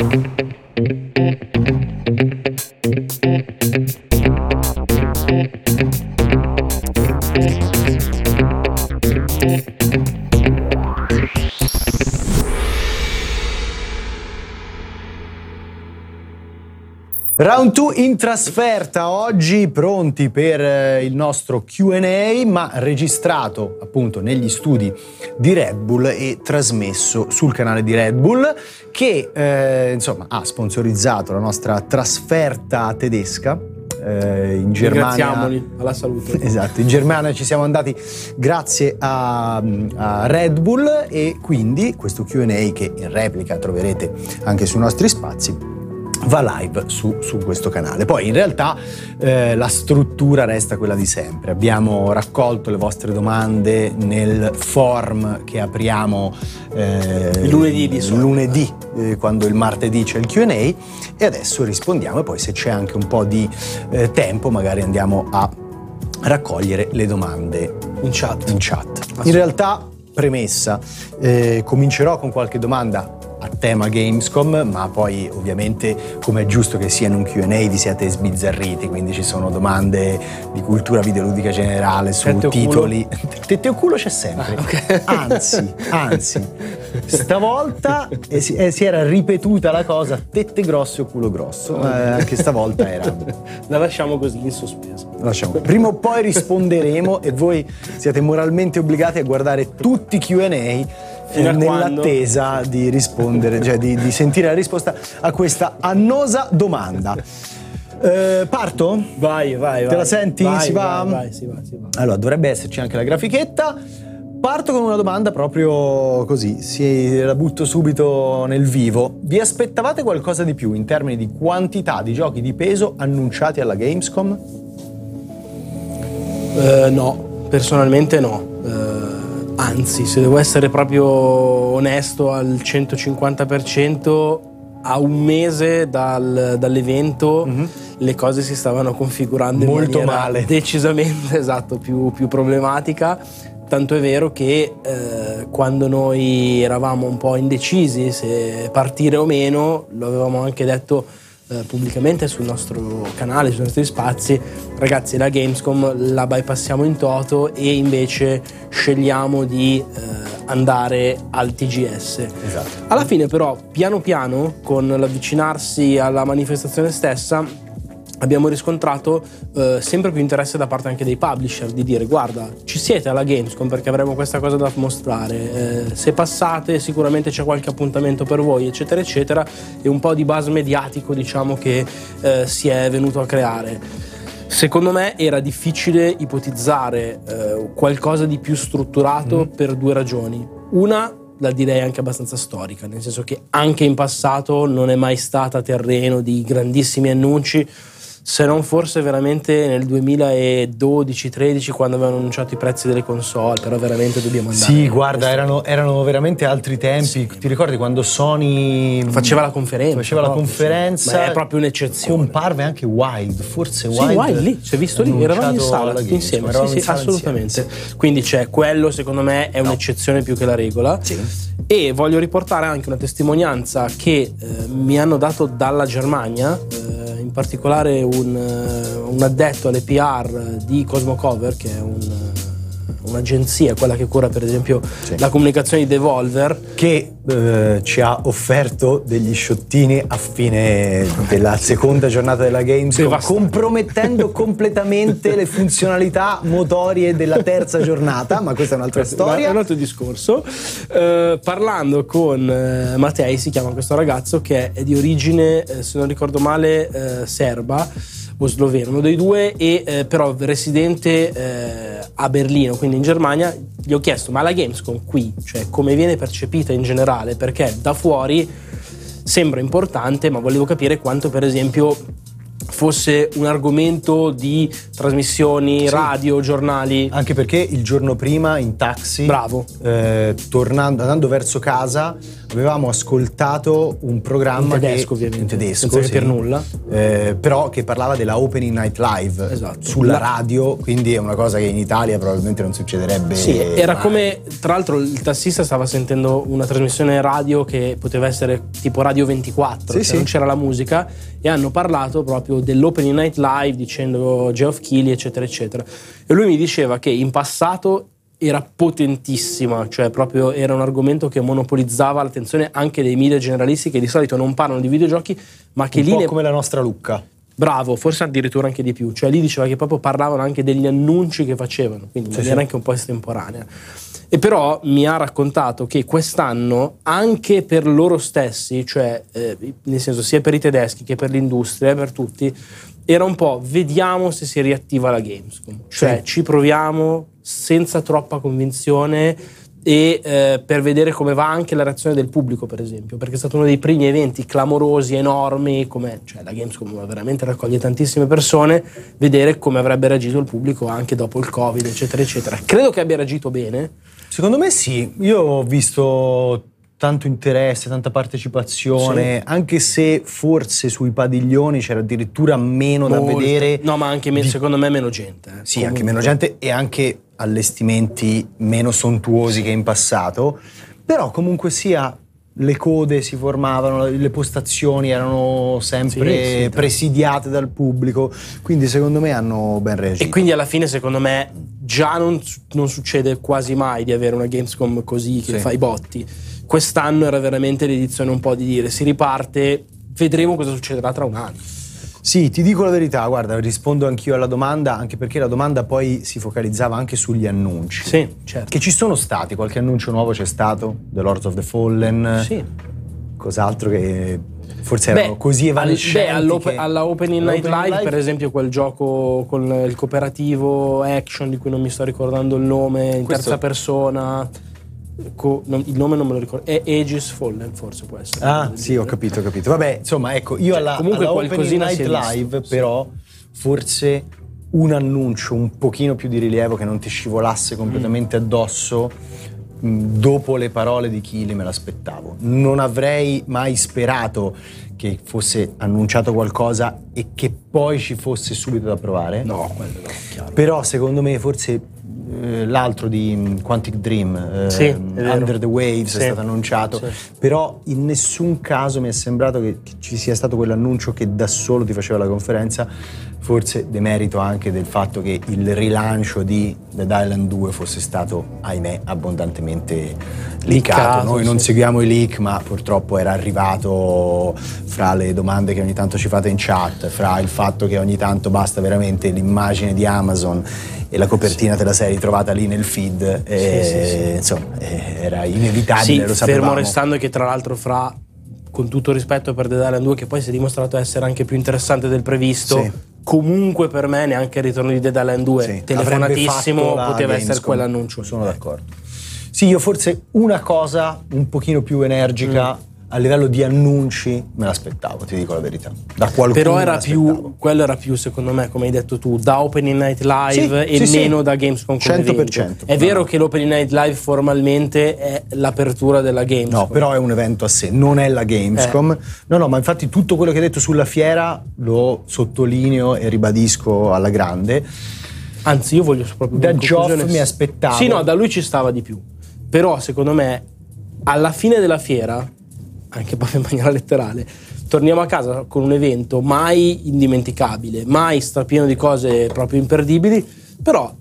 Thank you. Round 2 in trasferta, oggi pronti per eh, il nostro QA, ma registrato appunto negli studi di Red Bull e trasmesso sul canale di Red Bull che eh, insomma ha sponsorizzato la nostra trasferta tedesca. Eh, in Germania. Alla salute. Esatto, in Germania ci siamo andati grazie a, a Red Bull e quindi questo QA che in replica troverete anche sui nostri spazi va live su, su, questo canale. Poi in realtà eh, la struttura resta quella di sempre. Abbiamo raccolto le vostre domande nel form che apriamo eh, il lunedì, di lunedì eh, quando il martedì c'è il QA e adesso rispondiamo e poi se c'è anche un po' di eh, tempo magari andiamo a raccogliere le domande in chat. In, chat. in realtà premessa, eh, comincerò con qualche domanda a tema Gamescom, ma poi ovviamente come è giusto che sia in un Q&A vi siete sbizzarriti, quindi ci sono domande di cultura videoludica generale su Tette titoli. Tette o culo c'è sempre. Ah, okay. Anzi, anzi, stavolta eh, si, eh, si, era ripetuta la cosa tette grosse o culo grosso, eh, anche stavolta era. La lasciamo così in sospeso. Lasciamo. Prima o poi risponderemo e voi siete moralmente obbligati a guardare tutti i Q&A Fino nell'attesa di rispondere, cioè di, di, sentire la risposta a questa annosa domanda. Eh, parto? Vai, vai, Te la senti? Vai, si, va? Vai, vai, si va? Si va. Allora, dovrebbe esserci anche la grafichetta. Parto con una domanda proprio così, si, la butto subito nel vivo. Vi aspettavate qualcosa di più in termini di quantità di giochi di peso annunciati alla Gamescom? Uh, no, personalmente no. Uh, Anzi, se devo essere proprio onesto al 150%, a un mese dal, dall'evento mm-hmm. le cose si stavano configurando molto male. Decisamente, esatto, più, più problematica. Tanto è vero che eh, quando noi eravamo un po' indecisi se partire o meno, lo avevamo anche detto eh, pubblicamente sul nostro canale, sui nostri spazi, ragazzi la Gamescom la bypassiamo in toto e invece scegliamo di eh, andare al TGS. Esatto. Alla fine però, piano piano, con l'avvicinarsi alla manifestazione stessa, abbiamo riscontrato eh, sempre più interesse da parte anche dei publisher di dire guarda ci siete alla Gamescom perché avremo questa cosa da mostrare eh, se passate sicuramente c'è qualche appuntamento per voi eccetera eccetera e un po' di buzz mediatico diciamo che eh, si è venuto a creare Secondo me era difficile ipotizzare eh, qualcosa di più strutturato mm. per due ragioni. Una la direi anche abbastanza storica, nel senso che anche in passato non è mai stata terreno di grandissimi annunci se non forse veramente nel 2012-13 quando avevano annunciato i prezzi delle console, però veramente dobbiamo andare. Sì, guarda, erano, erano, veramente altri tempi. Sì. Ti ricordi quando Sony faceva la conferenza? Faceva la conferenza. Ma è proprio un'eccezione. Comparve anche Wild, forse Wild. Sì, Wild lì, si è visto lì, eravamo in sala Games, insieme. Eravamo sì, in sì, assolutamente. Insieme. Quindi c'è quello, secondo me, è no. un'eccezione più che la regola. Sì. E voglio riportare anche una testimonianza che eh, mi hanno dato dalla Germania. Eh, in particolare un, eh, un addetto alle PR di Cosmocover, che è un, un'agenzia, quella che cura per esempio sì. la comunicazione di Devolver. Che eh, ci ha offerto degli sciottini a fine della seconda giornata della Gamescom, compromettendo completamente le funzionalità motorie della terza giornata, ma questa è un'altra storia. È un altro discorso. Eh, parlando con eh, Mattei, si chiama questo ragazzo, che è di origine, eh, se non ricordo male, eh, serba o sloveno, uno dei due, e eh, però residente eh, a Berlino, quindi in Germania, gli ho chiesto ma la Gamescom qui, cioè come viene percepita in generale, perché da fuori sembra importante, ma volevo capire quanto per esempio fosse un argomento di trasmissioni, sì. radio, giornali. Anche perché il giorno prima in taxi, Bravo. Eh, tornando, andando verso casa, avevamo ascoltato un programma in tedesco, che, ovviamente, in tedesco, sì, capire nulla. eh, però che parlava della Opening Night Live Esatto. sulla La- radio, quindi è una cosa che in Italia probabilmente non succederebbe. Sì, era mai. come, tra l'altro il tassista stava sentendo una trasmissione radio che poteva essere tipo Radio 24, Sì, cioè sì. non c'era la musica e hanno parlato proprio dell'Opening Night Live dicendo Geoff Keighley eccetera eccetera. E lui mi diceva che in passato era potentissima, cioè proprio era un argomento che monopolizzava l'attenzione anche dei media generalisti che di solito non parlano di videogiochi, ma che un lì po' ne come la nostra Lucca. Bravo, forse addirittura anche di più. Cioè lì diceva che proprio parlavano anche degli annunci che facevano, quindi in Sì, sì. anche un po' estemporanea. E però mi ha raccontato che quest'anno, anche per loro stessi, cioè eh, nel senso sia per i tedeschi che per l'industria, per tutti, era un po' vediamo se si riattiva la Gamescom. Cioè Sì. ci proviamo senza troppa convinzione e eh, per vedere come va anche la reazione del pubblico, per esempio, perché è stato uno dei primi eventi clamorosi, enormi, come cioè, la Gamescom veramente raccoglie tantissime persone, vedere come avrebbe reagito il pubblico anche dopo il Covid, eccetera, eccetera. Credo che abbia reagito bene. Secondo me sì, io ho visto tanto interesse, tanta partecipazione, anche se forse sui padiglioni c'era addirittura meno da Molte. vedere. No, ma anche me- secondo me meno gente. eh. Sì, anche Comunque. meno gente e anche allestimenti meno sontuosi che in passato, però comunque sia le code si formavano, le postazioni erano sempre Sì, sì, presidiate dal pubblico, quindi secondo me hanno ben reagito. E quindi alla fine, secondo me, già non, non succede quasi mai di avere una Gamescom così che Sì. fa i botti. Quest'anno era veramente l'edizione un po' di dire si riparte, vedremo cosa succederà tra un anno. Sì, ti dico la verità, guarda, rispondo anch'io alla domanda, anche perché la domanda poi si focalizzava anche sugli annunci. Sì, certo. Che ci sono stati, qualche annuncio nuovo c'è stato? The Lords of the Fallen? Sì. Cos'altro che forse erano così al- evanescenti beh, all'ope- che- alla Opening Night all'Opening Live, per esempio, quel gioco con il cooperativo action di cui non mi sto ricordando il nome, in Questo- terza persona. Co- non- il nome non me lo ricordo. È Aegis Fallen, forse può essere. Ah, sì, ho capito, ho capito. Vabbè, insomma, ecco, io alla, comunque alla qualcosina Night Live, sì. però, forse un annuncio un pochino più di rilievo che non ti scivolasse completamente Mm. addosso. mh, Dopo le parole di Kili me l'aspettavo. Non avrei mai sperato che fosse annunciato qualcosa e che poi ci fosse subito da provare. No, quello no, chiaro. Però secondo me forse eh, l'altro di mm, Quantic Dream, eh, Sì, vero. Under the Waves, Sì. è stato annunciato, Sì. però in nessun caso mi è sembrato che, ci sia stato quell'annuncio che da solo ti faceva la conferenza, forse demerito anche del fatto che il rilancio di Dead Island 2 fosse stato, ahimè, abbondantemente leakato. Noi non seguiamo i leak, ma purtroppo era arrivato fra le domande che ogni tanto ci fate in chat, fra il fatto che ogni tanto basta veramente l'immagine di Amazon e la copertina te la sei ritrovata lì nel feed, e, Sì, sì, sì. insomma, eh, era inevitabile, Sì, lo fermo sapevamo. restando che tra l'altro fra con tutto rispetto per Dead Island 2 che poi si è dimostrato essere anche più interessante del previsto Sì. comunque per me neanche il ritorno di Dead Island 2 Sì, telefonatissimo poteva essere quell'annuncio Sono d'accordo. Sì, io forse una cosa un pochino più energica Mm. A livello di annunci me l'aspettavo, ti dico la verità. Da qualcuno però era più quello era più secondo me come hai detto tu da Opening Night Live Sì, e sì, sì. meno da Gamescom come 100%. evento. è vero che l'Opening Night Live formalmente è l'apertura della Gamescom No, però è un evento a sé, non è la Gamescom. Eh. No, no, ma infatti tutto quello che hai detto sulla fiera lo sottolineo e ribadisco alla grande. Anzi, io voglio proprio Da Geoff mi aspettavo. Sì, no, da lui ci stava di più. Però, secondo me, alla fine della fiera, anche proprio in maniera letterale, torniamo a casa con un evento mai indimenticabile, mai strapieno di cose proprio imperdibili, però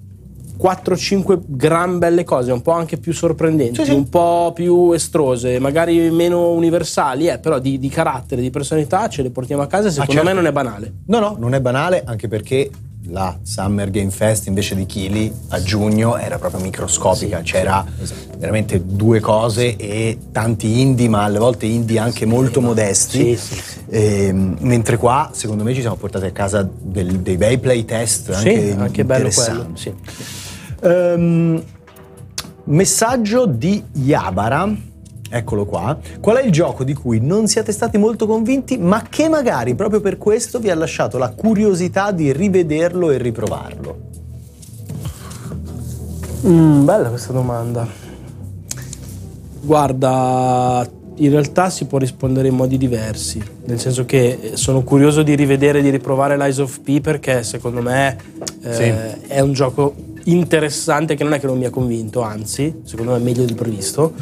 4-5 gran belle cose, un po' anche più sorprendenti, Sì, sì. un po' più estrose, magari meno universali, eh, però di, di carattere, di personalità ce le portiamo a casa e secondo certo. me non è banale. No, no, non è banale, anche perché la Summer Game Fest invece di Kili a giugno era proprio microscopica, c'era veramente due cose e tanti indie, ma alle volte indie anche molto modesti. Sì, sì, sì. Ehm, mentre qua, secondo me, ci siamo portati a casa del- dei bei playtest anche, sì, anche bello quello. Sì. Ehm, messaggio di Yabara. Eccolo qua. Qual è il gioco di cui non siete stati molto convinti, ma che magari proprio per questo vi ha lasciato la curiosità di rivederlo e riprovarlo? Mm, bella questa domanda. Guarda, in realtà si può rispondere in modi diversi, nel senso che sono curioso di rivedere, di riprovare Lies of P perché secondo me eh, sì. è un gioco interessante che non è che non mi ha convinto, anzi, secondo me è meglio del previsto,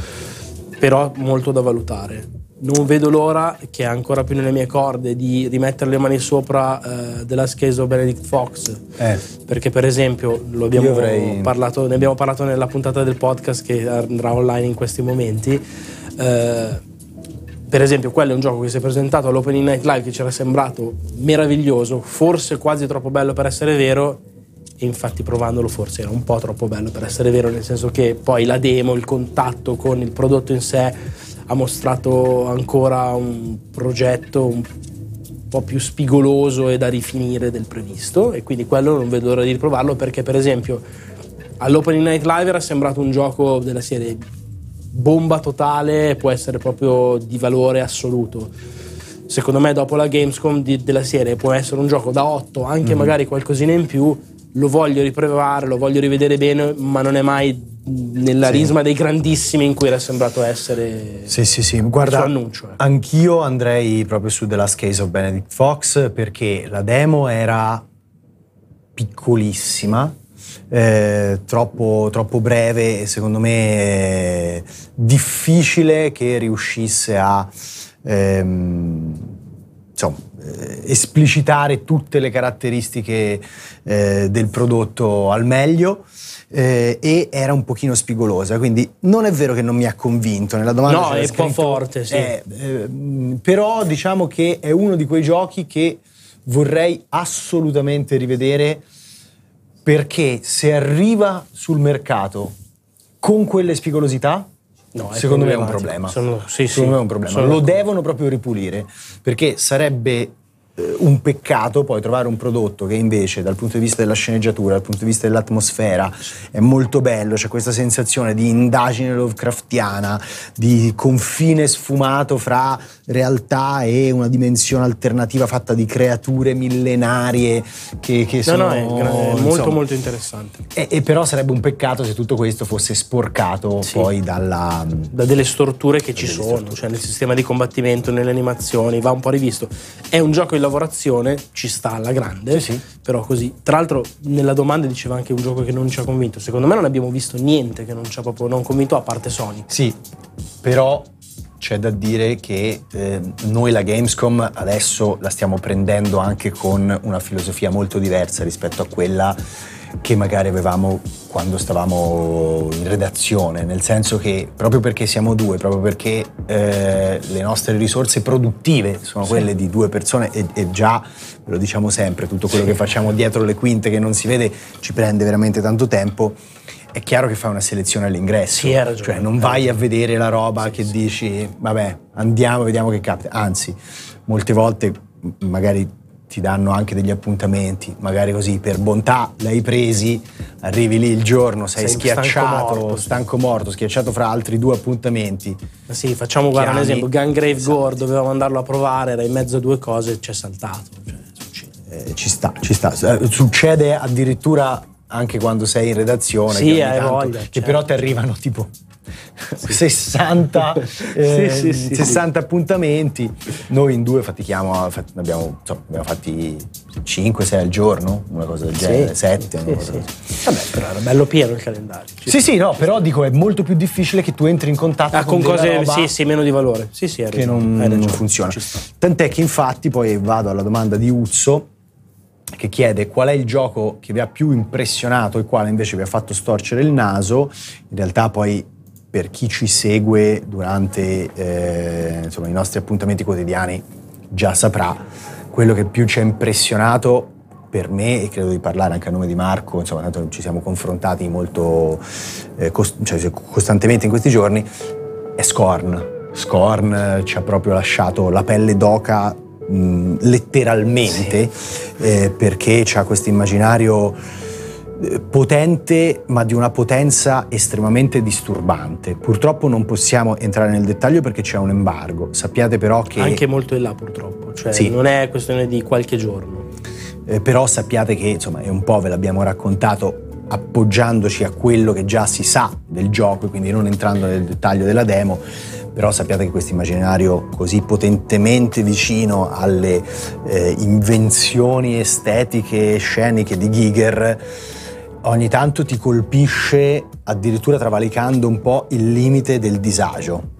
però molto da valutare. Non vedo l'ora, che è ancora più nelle mie corde, di rimettere le mani sopra eh, Case of Benedict Fox. Eh. Perché, per esempio, abbiamo avrei... parlato, ne abbiamo parlato nella puntata del podcast che andrà online in questi momenti. Eh, per esempio, quello è un gioco che si è presentato all'Opening Night Live che ci era sembrato meraviglioso, forse quasi troppo bello per essere vero, e infatti provandolo forse era un po' troppo bello per essere vero, nel senso che poi la demo, il contatto con il prodotto in sé ha mostrato ancora un progetto un po' più spigoloso e da rifinire del previsto e quindi quello non vedo l'ora di riprovarlo perché per esempio all'Opening Night Live era sembrato un gioco della serie bomba totale, può essere proprio di valore assoluto. Secondo me dopo la Gamescom di, della serie può essere un gioco da 8, anche mm-hmm. magari qualcosina in più, lo voglio riprovare, lo voglio rivedere bene, ma non è mai nella sì. risma dei grandissimi in cui era sembrato essere sì sì sì guarda annuncio, eh. anch'io andrei proprio su The Last Case of Benedict Fox perché la demo era piccolissima eh, troppo, troppo, breve e secondo me difficile che riuscisse a ehm, insomma, eh, esplicitare tutte le caratteristiche eh, del prodotto al meglio. Eh, e era un pochino spigolosa, quindi non è vero che non mi ha convinto nella domanda. No, è un po' forte, sì. Eh, ehm, però diciamo che è uno di quei giochi che vorrei assolutamente rivedere perché se arriva sul mercato con quelle spigolosità, No, secondo me è un problema. Sono, sì, secondo sì, me è un problema. Lo devono proprio ripulire perché sarebbe un peccato poi trovare un prodotto che invece dal punto di vista della sceneggiatura, dal punto di vista dell'atmosfera è molto bello, c'è questa sensazione di indagine Lovecraftiana, di confine sfumato fra realtà e una dimensione alternativa fatta di creature millenarie che, che sono... No, no, è, è molto molto interessante. E, e, però sarebbe un peccato se tutto questo fosse sporcato sì. poi dalla... Da delle storture che ci sono, storture. cioè nel sistema di combattimento, nelle animazioni, va un po' rivisto. È un gioco in lavorazione ci sta alla grande, sì, sì. però così. Tra l'altro nella domanda diceva anche un gioco che non ci ha convinto. Secondo me non abbiamo visto niente che non ci ha proprio non convinto a parte Sony. Sì, però c'è da dire che eh, noi la Gamescom adesso la stiamo prendendo anche con una filosofia molto diversa rispetto a quella che magari avevamo quando stavamo in redazione, nel senso che proprio perché siamo due, proprio perché eh, le nostre risorse produttive sono sì. quelle di due persone e, e, già, lo diciamo sempre, tutto quello sì. che facciamo dietro le quinte che non si vede ci prende veramente tanto tempo, è chiaro che fai una selezione all'ingresso. Sì, ragione, cioè non vai a vedere la roba sì, che dici, vabbè, andiamo, vediamo che capita. Anzi, molte volte magari ti danno anche degli appuntamenti, magari così per bontà l'hai presi, arrivi lì il giorno, sei, sei schiacciato, stanco morto, stanco morto, schiacciato fra altri due appuntamenti. Ma sì, facciamo guarda un esempio, Gangrave esatto. Gore, dovevamo andarlo a provare, era in mezzo a due cose e ci è saltato. Cioè, eh, ci sta, ci sta. Eh, succede addirittura anche quando sei in redazione, sì, che, tanto, voglia, che certo. però ti arrivano tipo 60, eh, sì, sì, 60 appuntamenti. Noi in due fatichiamo, abbiamo, insomma, abbiamo fatti 5-6 al giorno, una cosa del genere, 7. Vabbè, però era bello pieno il calendario. Sì, sì, no, però dico è molto più difficile che tu entri in contatto ah, con, con cose sì, sì, meno di valore. Sì, sì, che non, non funziona. Tant'è che infatti poi vado alla domanda di Uzzo che chiede qual è il gioco che vi ha più impressionato e quale invece vi ha fatto storcere il naso. In realtà poi per chi ci segue durante eh, insomma, i nostri appuntamenti quotidiani già saprà quello che più ci ha impressionato per me e credo di parlare anche a nome di Marco, insomma tanto ci siamo confrontati molto eh, cost- cioè, costantemente in questi giorni, è Scorn. Scorn ci ha proprio lasciato la pelle d'oca mh, letteralmente sì. eh, perché ha questo immaginario eh, potente ma di una potenza estremamente disturbante. Purtroppo non possiamo entrare nel dettaglio perché c'è un embargo. Sappiate però che... Anche molto in là purtroppo, cioè sì. non è questione di qualche giorno. Eh, però sappiate che insomma è un po' ve l'abbiamo raccontato appoggiandoci a quello che già si sa del gioco, quindi non entrando nel dettaglio della demo, però sappiate che questo immaginario così potentemente vicino alle eh, invenzioni estetiche e sceniche di Giger ogni tanto ti colpisce addirittura travalicando un po' il limite del disagio.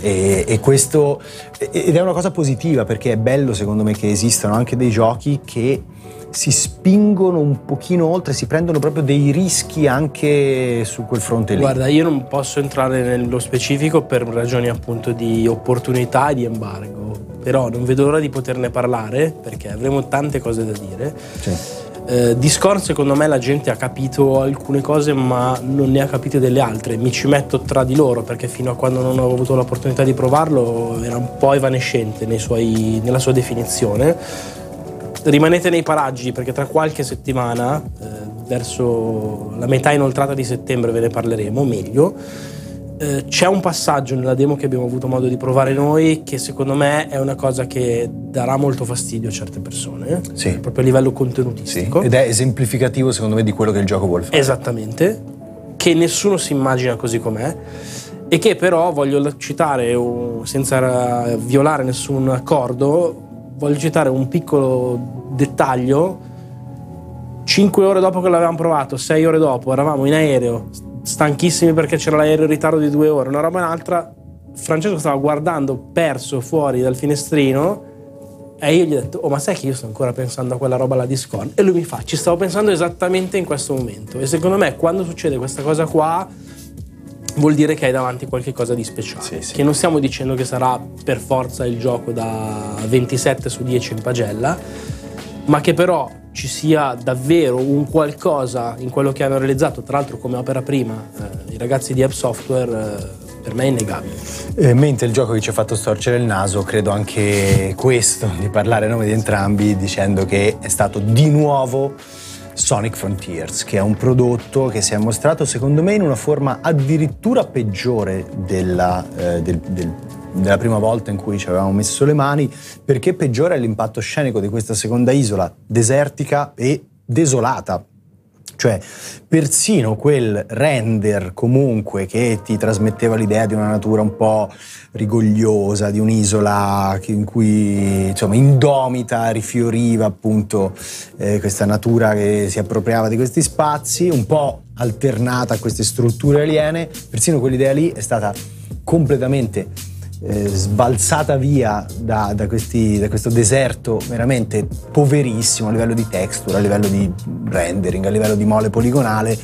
E, e, questo ed è una cosa positiva perché è bello secondo me che esistano anche dei giochi che si spingono un pochino oltre, si prendono proprio dei rischi anche su quel fronte lì. Guarda, io non posso entrare nello specifico per ragioni appunto di opportunità e di embargo, però non vedo l'ora di poterne parlare perché avremo tante cose da dire. Sì. Eh, Discord secondo me la gente ha capito alcune cose ma non ne ha capite delle altre. Mi ci metto tra di loro perché fino a quando non ho avuto l'opportunità di provarlo era un po' evanescente suoi, nella sua definizione rimanete nei paraggi perché tra qualche settimana, eh, verso la metà inoltrata di settembre ve ne parleremo meglio. Eh, c'è un passaggio nella demo che abbiamo avuto modo di provare noi che secondo me è una cosa che darà molto fastidio a certe persone, sì. proprio a livello contenutistico. Sì. Ed è esemplificativo secondo me di quello che il gioco vuole fare. Esattamente, che nessuno si immagina così com'è e che però voglio citare senza violare nessun accordo voglio citare un piccolo dettaglio. Cinque ore dopo che l'avevamo provato, sei ore dopo, eravamo in aereo, stanchissimi perché c'era l'aereo in ritardo di due ore, una roba e un'altra. Francesco stava guardando perso fuori dal finestrino e io gli ho detto, oh ma sai che io sto ancora pensando a quella roba là di Scorn? E lui mi fa, ci stavo pensando esattamente in questo momento. E secondo me quando succede questa cosa qua vuol dire che hai davanti qualcosa di speciale. Sì, sì. Che non stiamo dicendo che sarà per forza il gioco da 27 su 10 in pagella, ma che però ci sia davvero un qualcosa in quello che hanno realizzato, tra l'altro come opera prima, eh, i ragazzi di App Software, eh, per me è innegabile. Eh, mentre il gioco che ci ha fatto storcere il naso, credo anche questo, di parlare a nome di entrambi, dicendo che è stato di nuovo Sonic Frontiers, che è un prodotto che si è mostrato secondo me in una forma addirittura peggiore della, eh, del, del, della prima volta in cui ci avevamo messo le mani, perché peggiore è l'impatto scenico di questa seconda isola desertica e desolata. Cioè, persino quel render comunque che ti trasmetteva l'idea di una natura un po' rigogliosa, di un'isola in cui, insomma, indomita rifioriva appunto eh, questa natura che si appropriava di questi spazi, un po' alternata a queste strutture aliene, persino quell'idea lì è stata completamente eh, sbalzata via da, da, questi, da, questo deserto veramente poverissimo a livello di texture, a livello di rendering, a livello di mole poligonale.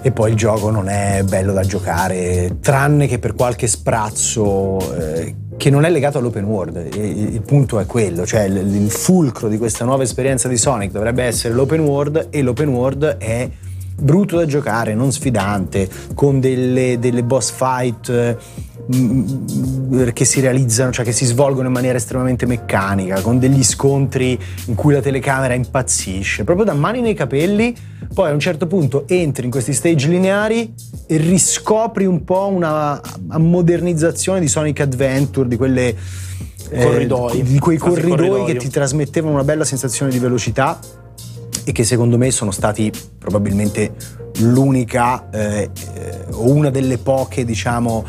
E poi il gioco non è bello da giocare tranne che per qualche sprazzo eh, che non è legato all'open world. Il, il punto è quello cioè il, il, fulcro di questa nuova esperienza di Sonic dovrebbe essere l'open world e l'open world è brutto da giocare non sfidante con delle, delle boss fight che si realizzano, cioè che si svolgono in maniera estremamente meccanica, con degli scontri in cui la telecamera impazzisce, proprio da mani nei capelli, poi a un certo punto entri in questi stage lineari e riscopri un po' una modernizzazione di Sonic Adventure, di quelle eh, corridoi, di quei corridoi corridoio. che ti trasmettevano una bella sensazione di velocità e che secondo me sono stati probabilmente l'unica eh, eh, o una delle poche, diciamo,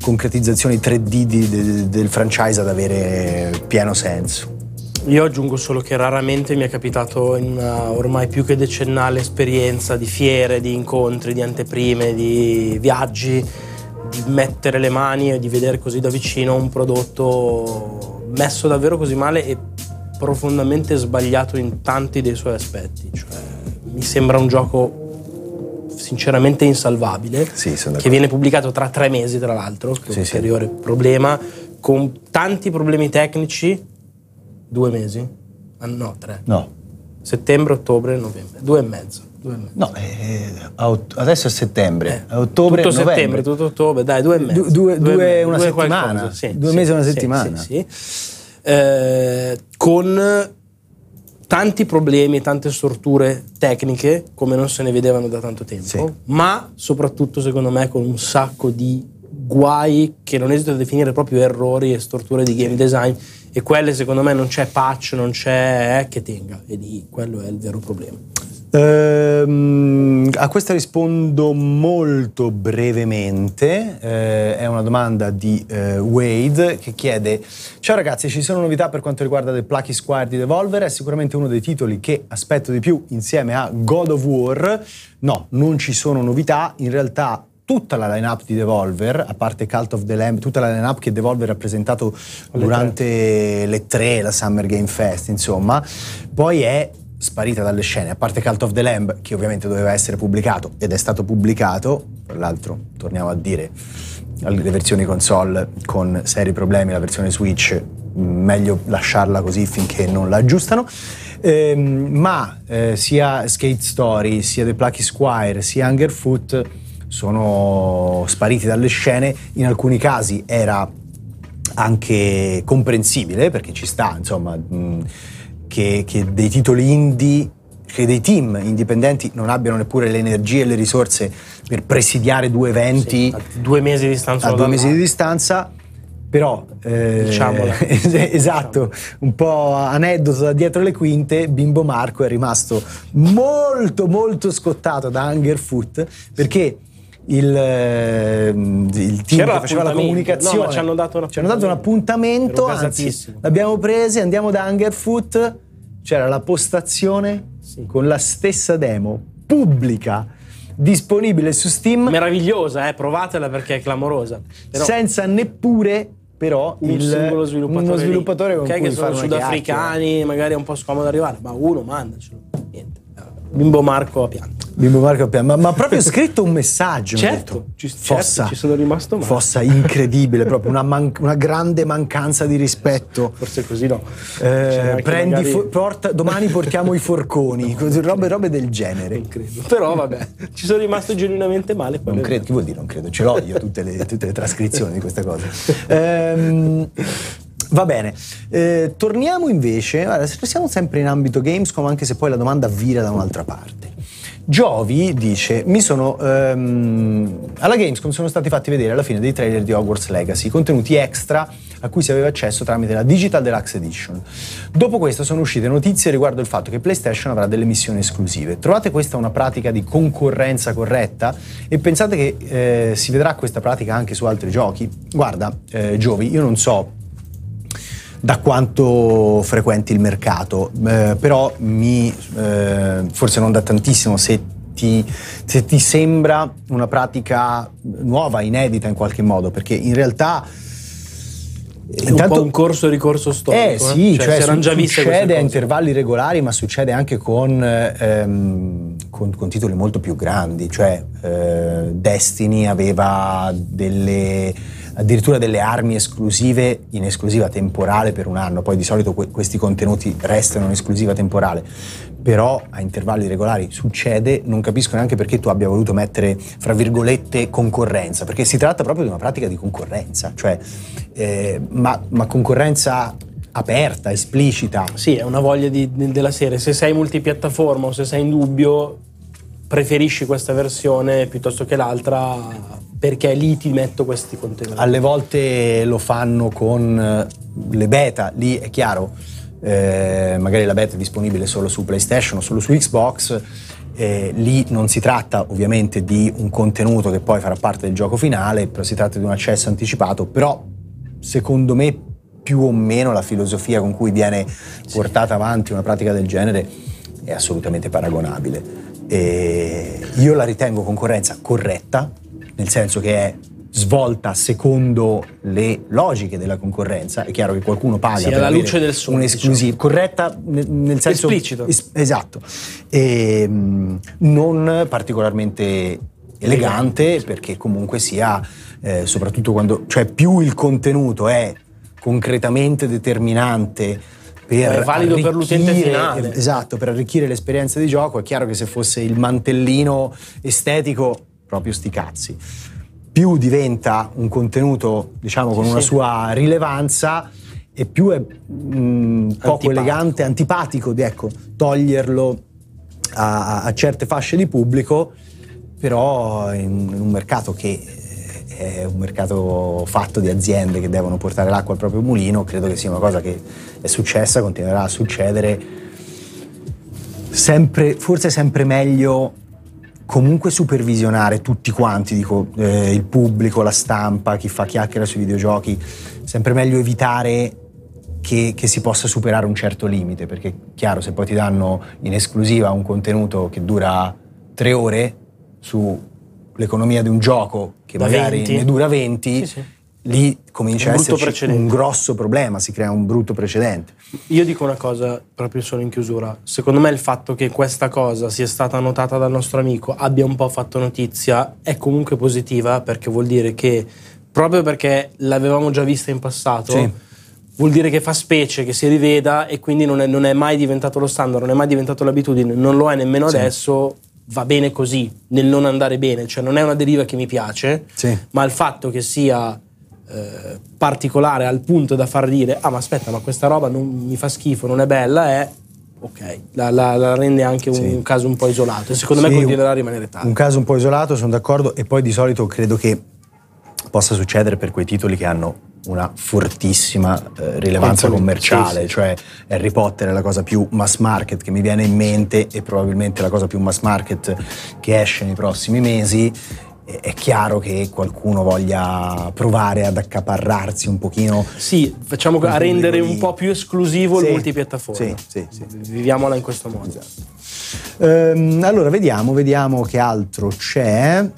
concretizzazioni 3D di, de, del franchise ad avere pieno senso. Io aggiungo solo che raramente mi è capitato in una ormai più che decennale esperienza di fiere, di incontri, di anteprime, di viaggi, di mettere le mani e di vedere così da vicino un prodotto messo davvero così male e profondamente sbagliato in tanti dei suoi aspetti. Cioè, mi sembra un gioco sinceramente insalvabile, sì, che viene pubblicato tra tre mesi tra l'altro, che è un ulteriore sì. problema, con tanti problemi tecnici, due mesi? Ah, no, tre. No. Settembre, ottobre, novembre, due e mezzo. Due e mezzo. No, eh, adesso è settembre, eh, ottobre, tutto novembre. settembre, tutto ottobre, dai, due e mezzo. Du, due, due, due, una due settimana, sì, due mesi e una settimana. Sì, eh, con tanti problemi e tante storture tecniche come non se ne vedevano da tanto tempo, sì. ma soprattutto secondo me con un sacco di guai che non esito a definire proprio errori e storture di game design e quelle secondo me non c'è patch, non c'è eh, che tenga e lì quello è il vero problema. Ehm, a questa rispondo molto brevemente. Eh, è una domanda di eh, Wade che chiede: Ciao ragazzi, ci sono novità per quanto riguarda The Plucky Squire di Devolver? È sicuramente uno dei titoli che aspetto di più insieme a God of War. No, non ci sono novità. In realtà tutta la line-up di Devolver, a parte Cult of the Lamb, tutta la line-up che Devolver ha presentato durante le tre, la Summer Game Fest, insomma, poi è sparita dalle scene, a parte Cult of the Lamb, che ovviamente doveva essere pubblicato ed è stato pubblicato, tra l'altro torniamo a dire le versioni console con seri problemi, la versione Switch meglio lasciarla così finché non la aggiustano. Eh, ma eh, sia Skate Story, sia The Plucky Squire, sia Hungerfoot sono spariti dalle scene, in alcuni casi era anche comprensibile perché ci sta, insomma... Mh, che, che dei titoli indie che dei team indipendenti non abbiano neppure le energie e le risorse per presidiare due eventi sì, due mesi di distanza a due mesi di distanza. Però eh, esatto un po' aneddoto da dietro le quinte Bimbo Marco è rimasto molto molto scottato da Hungerfoot perché il, ehm, il team che faceva la comunicazione no, ci hanno dato un appuntamento, dato un appuntamento anzi, l'abbiamo presi, andiamo da Hungerfoot, c'era la postazione sì. con la stessa demo pubblica disponibile su Steam. Meravigliosa, eh? provatela perché è clamorosa. Però... Senza neppure però un il, singolo sviluppatore, uno sviluppatore con okay, cui che sono sudafricani, magari è un po' scomodo arrivare, ma uno mandacelo. Niente. Bimbo Marco a pianta. Bimbo Marco a pianta, ma, ma proprio scritto un messaggio. Certo, detto, ci, fossa, certo, ci sono rimasto male. Fossa incredibile, proprio una, man- una, grande mancanza di rispetto. Forse così no. Eh, prendi magari... fo- porta, domani portiamo i forconi, robe, robe, del genere. Non credo. Però vabbè, ci sono rimasto genuinamente male. Non credo, che vuol dire non credo? Ce l'ho io tutte le, tutte le trascrizioni di queste cose. Ehm, Va bene, eh, torniamo invece, guarda, siamo sempre in ambito Gamescom anche se poi la domanda vira da un'altra parte. Giovi dice: Mi sono. Um, alla Gamescom sono stati fatti vedere alla fine dei trailer di Hogwarts Legacy, contenuti extra a cui si aveva accesso tramite la Digital Deluxe Edition. Dopo questo sono uscite notizie riguardo il fatto che PlayStation avrà delle missioni esclusive. Trovate questa una pratica di concorrenza corretta? E pensate che eh, si vedrà questa pratica anche su altri giochi? Guarda, eh, Giovi, io non so da quanto frequenti il mercato, eh, però mi, eh, forse non da tantissimo, se ti, se ti, sembra una pratica nuova, inedita in qualche modo, perché in realtà... È intanto, un, un corso ricorso storico. Eh, eh? sì, cioè, cioè su, già succede a intervalli regolari, ma succede anche con, ehm, con, con titoli molto più grandi. Cioè, eh, Destiny aveva delle addirittura delle armi esclusive in esclusiva temporale per un anno, poi di solito que- questi contenuti restano in esclusiva temporale, però a intervalli regolari succede, non capisco neanche perché tu abbia voluto mettere, fra virgolette, concorrenza, perché si tratta proprio di una pratica di concorrenza, cioè, eh, ma, ma concorrenza aperta, esplicita. Sì, è una voglia di, della serie. Se sei multipiattaforma o se sei in dubbio, preferisci questa versione piuttosto che l'altra perché lì ti metto questi contenuti. Alle volte lo fanno con eh, le beta, lì è chiaro, eh, magari la beta è disponibile solo su PlayStation o solo su Xbox, eh, lì non si tratta ovviamente di un contenuto che poi farà parte del gioco finale, però si tratta di un accesso anticipato, però secondo me più o meno la filosofia con cui viene portata avanti una pratica del genere è assolutamente paragonabile. E io la ritengo concorrenza corretta, nel senso che è svolta secondo le logiche della concorrenza. È chiaro che qualcuno paga sì, per luce del sole, un'esclusiva diciamo. corretta nel senso esplicito. Es- esatto. E, ehm, non particolarmente elegante perché comunque sia eh, soprattutto quando cioè più il contenuto è concretamente determinante per è valido per l'utente finale. Esatto, per arricchire l'esperienza di gioco. È chiaro che se fosse il mantellino estetico proprio sti cazzi. Più diventa un contenuto, diciamo, con sì, una sì. sua rilevanza e più è mh, mm, poco elegante, antipatico di ecco, toglierlo a, a, certe fasce di pubblico, però in, in un mercato che è un mercato fatto di aziende che devono portare l'acqua al proprio mulino, credo che sia una cosa che è successa, continuerà a succedere sempre, forse sempre meglio comunque supervisionare tutti quanti, dico eh, il pubblico, la stampa, chi fa chiacchiera sui videogiochi, sempre meglio evitare che, che, si possa superare un certo limite, perché chiaro se poi ti danno in esclusiva un contenuto che dura tre ore sull'economia di un gioco che da magari 20. ne dura 20, sì, sì. lì comincia a esserci un grosso problema, si crea un brutto precedente. Io dico una cosa proprio solo in chiusura, secondo me il fatto che questa cosa sia stata notata dal nostro amico, abbia un po' fatto notizia, è comunque positiva perché vuol dire che proprio perché l'avevamo già vista in passato, sì. vuol dire che fa specie, che si riveda e quindi non è, non è, mai diventato lo standard, non è mai diventato l'abitudine, non lo è nemmeno sì. adesso, va bene così, nel non andare bene, cioè non è una deriva che mi piace, sì. ma il fatto che sia eh, particolare al punto da far dire ah ma aspetta ma questa roba non mi fa schifo, non è bella, è ok, la, la, la rende anche un, sì. caso un po' isolato e secondo sì, me continuerà a rimanere tale. Un caso un po' isolato, sono d'accordo e poi di solito credo che possa succedere per quei titoli che hanno una fortissima eh, rilevanza commerciale, sì, sì. cioè Harry Potter è la cosa più mass market che mi viene in mente e probabilmente la cosa più mass market che esce nei prossimi mesi. È chiaro che qualcuno voglia provare ad accaparrarsi un pochino. Sì, facciamo a rendere un po' più esclusivo sì, il multipiattaforma. Sì, sì, sì. Viviamola in questo modo. Esatto. Ehm, allora, vediamo, vediamo che altro c'è.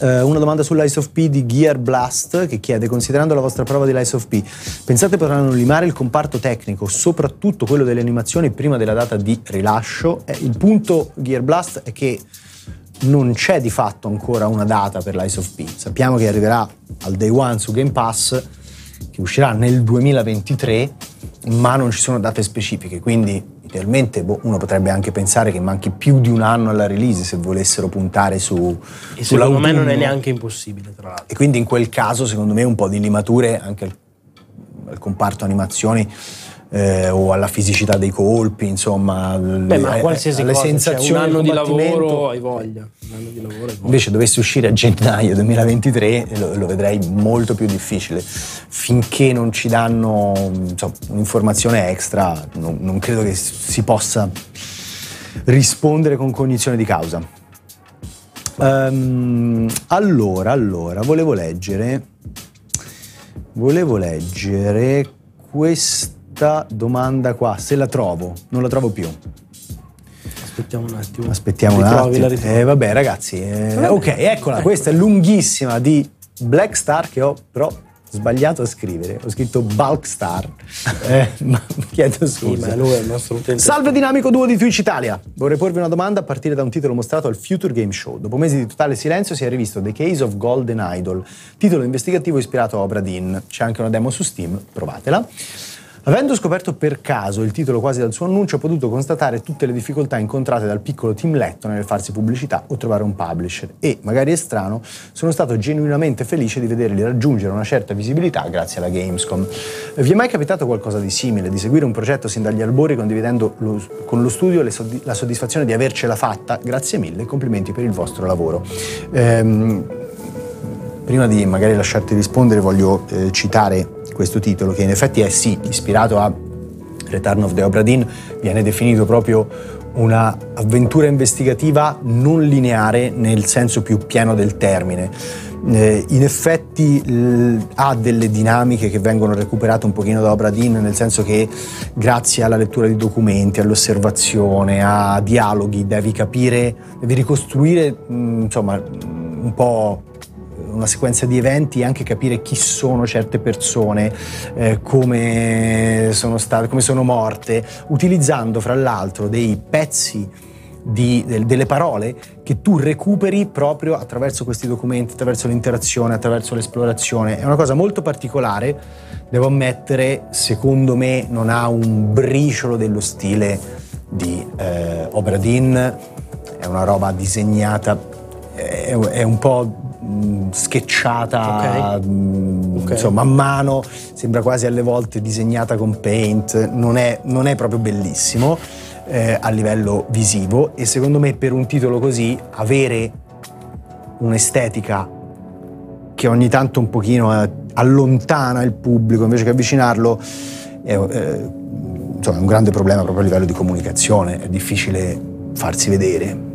Uh, una domanda sull'Ice of P di Gear Blast che chiede, considerando la vostra prova di Lice of P, pensate potranno limare il comparto tecnico, soprattutto quello delle animazioni, prima della data di rilascio? Eh, il punto Gear Blast è che non c'è di fatto ancora una data per l'Ice of P. Sappiamo che arriverà al day one su Game Pass, che uscirà nel 2023, ma non ci sono date specifiche, quindi idealmente boh, uno potrebbe anche pensare che manchi più di un anno alla release se volessero puntare su e secondo me non è neanche impossibile tra l'altro e quindi in quel caso secondo me un po' di limature anche al, al comparto animazioni eh, o alla fisicità dei colpi, insomma, Beh, ma qualsiasi alle cosa, sensazioni cioè, un anno di lavoro hai voglia. Lavoro. Invece dovesse uscire a gennaio 2023 lo, lo, vedrei molto più difficile. Finché non ci danno insomma, un'informazione extra, non, non credo che si possa rispondere con cognizione di causa. Um, allora, allora, volevo leggere. Volevo leggere questo questa domanda qua, se la trovo, non la trovo più. Aspettiamo un attimo. Aspettiamo un attimo. Eh, vabbè ragazzi, eh, ok, eccola, ecco. questa è lunghissima di Black Star che ho però sbagliato a scrivere, ho scritto Bulk Star, eh, ma chiedo scusa. Sì, lui è il nostro utente. Salve dinamico duo di Twitch Italia, vorrei porvi una domanda a partire da un titolo mostrato al Future Game Show. Dopo mesi di totale silenzio si è rivisto The Case of Golden Idol, titolo investigativo ispirato a Obra Dinn. C'è anche una demo su Steam, provatela. Avendo scoperto per caso il titolo quasi dal suo annuncio, ho potuto constatare tutte le difficoltà incontrate dal piccolo team letto nel farsi pubblicità o trovare un publisher e, magari è strano, sono stato genuinamente felice di vederli raggiungere una certa visibilità grazie alla Gamescom. Vi è mai capitato qualcosa di simile, di seguire un progetto sin dagli albori condividendo lo, con lo studio soddisf- la soddisfazione di avercela fatta? Grazie mille, complimenti per il vostro lavoro. Ehm, prima di magari lasciarti rispondere voglio eh, citare questo titolo, che in effetti è sì ispirato a Return of the Obra Dinn, viene definito proprio un'avventura investigativa non lineare nel senso più pieno del termine. Eh, in effetti eh, ha delle dinamiche che vengono recuperate un pochino da Obra Dinn, nel senso che grazie alla lettura di documenti, all'osservazione, a dialoghi, devi capire, devi ricostruire mh, mm, insomma un po' una sequenza di eventi e anche capire chi sono certe persone, eh, come, sono state, come sono morte, utilizzando fra l'altro dei pezzi di, delle parole che tu recuperi proprio attraverso questi documenti, attraverso l'interazione, attraverso l'esplorazione. È una cosa molto particolare, devo ammettere, secondo me non ha un briciolo dello stile di eh, Obradin, è una roba disegnata, è, è un po' sketchata okay. okay. insomma a mano, sembra quasi alle volte disegnata con paint, non è, non è proprio bellissimo eh, a livello visivo e secondo me per un titolo così avere un'estetica che ogni tanto un pochino eh, allontana il pubblico invece che avvicinarlo è, eh, insomma, è un grande problema proprio a livello di comunicazione, è difficile farsi vedere.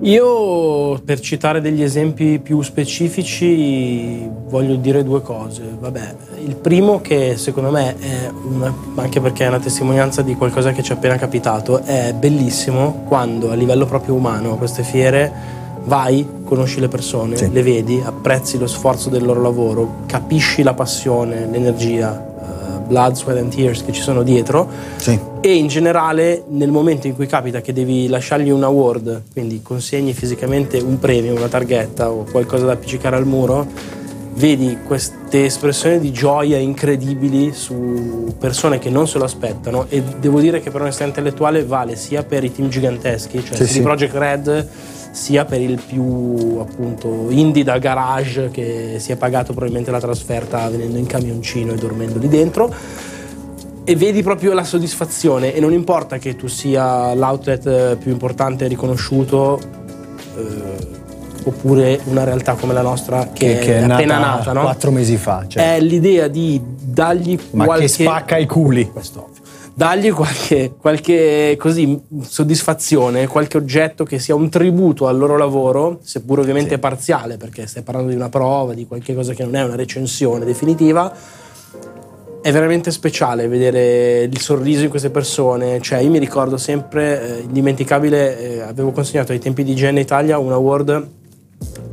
Io, per citare degli esempi più specifici, voglio dire due cose. Vabbè, il primo che secondo me è, una, anche perché è una testimonianza di qualcosa che ci è appena capitato, è bellissimo quando a livello proprio umano a queste fiere vai, conosci le persone, sì. le vedi, apprezzi lo sforzo del loro lavoro, capisci la passione, l'energia, blood, sweat and tears che ci sono dietro sì. e in generale nel momento in cui capita che devi lasciargli un award, quindi consegni fisicamente un premio, una targhetta o qualcosa da appiccicare al muro, vedi queste espressioni di gioia incredibili su persone che non se lo aspettano e devo dire che per onestà intellettuale vale sia per i team giganteschi, cioè sì, CD sì. Projekt Red sia per il più appunto indie da garage che si è pagato probabilmente la trasferta venendo in camioncino e dormendo lì dentro e vedi proprio la soddisfazione e non importa che tu sia l'outlet più importante e riconosciuto eh, oppure una realtà come la nostra che, che, che è, è, appena nata, no? quattro mesi fa cioè. è l'idea di dargli ma qualche... che spacca i culi questo dargli qualche, qualche così, soddisfazione, qualche oggetto che sia un tributo al loro lavoro, seppur ovviamente sì. parziale, perché stai parlando di una prova, di qualche cosa che non è una recensione definitiva. È veramente speciale vedere il sorriso in queste persone. Cioè, io mi ricordo sempre, eh, indimenticabile, eh, avevo consegnato ai tempi di GN Italia un award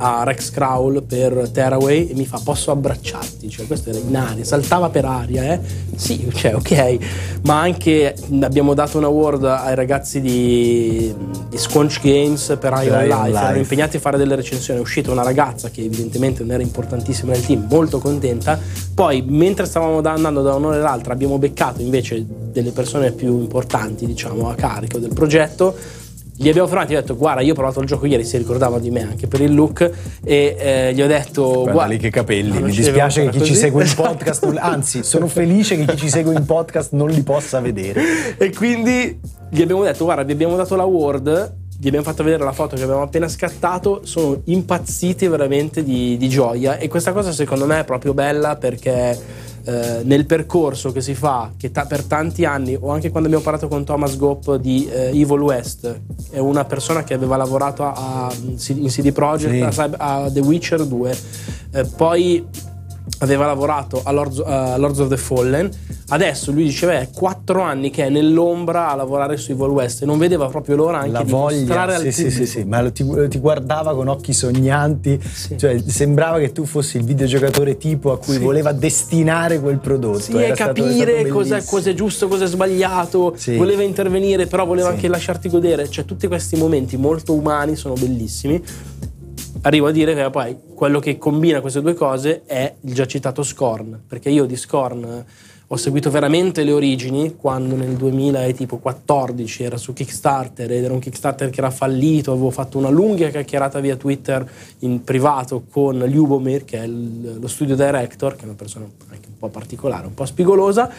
a Rex Crawl per Tearaway e mi fa posso abbracciarti? Cioè questo era in aria saltava per aria eh. Sì cioè ok. Ma anche abbiamo dato un award ai ragazzi di, di Squanch Games per Iron Life. Life. Erano impegnati a fare delle recensioni. È uscita una ragazza che evidentemente non era importantissima nel team molto contenta. Poi mentre stavamo da, andando da un'ora all'altra abbiamo beccato invece delle persone più importanti diciamo a carico del progetto gli abbiamo fermati e ho detto guarda io ho provato il gioco ieri si ricordava di me anche per il look e eh, gli ho detto guarda, guarda lì che capelli mi dispiace che chi così. ci segue in podcast anzi sono felice che chi ci segue in podcast non li possa vedere e quindi gli abbiamo detto guarda vi abbiamo dato l'award gli abbiamo fatto vedere la foto che abbiamo appena scattato sono impazziti veramente di, di gioia e questa cosa secondo me è proprio bella perché eh, nel percorso che si fa, che ta- per tanti anni, o anche quando abbiamo parlato con Thomas Gopp di eh, Evil West, è una persona che aveva lavorato a, a, in CD Projekt, sì. a, a, The Witcher 2, eh, poi aveva lavorato a Lords, uh, Lords, of the Fallen. Adesso lui diceva è quattro anni che è nell'ombra a lavorare su Evil West e non vedeva proprio l'ora anche La di voglia, mostrare sì, al sì, sì, sì, ma ti, ti, guardava con occhi sognanti, sì. cioè sembrava che tu fossi il videogiocatore tipo a cui sì. voleva destinare quel prodotto. Sì, Era e capire cosa è giusto, cosa è sbagliato, sì. voleva intervenire, però voleva anche lasciarti godere. Cioè tutti questi momenti molto umani sono bellissimi arrivo a dire che poi quello che combina queste due cose è il già citato Scorn, perché io di Scorn ho seguito veramente le origini quando nel 2014 era su Kickstarter ed era un Kickstarter che era fallito, avevo fatto una lunga chiacchierata via Twitter in privato con Ljubomir, che è lo studio director, che è una persona anche un po' particolare, un po' spigolosa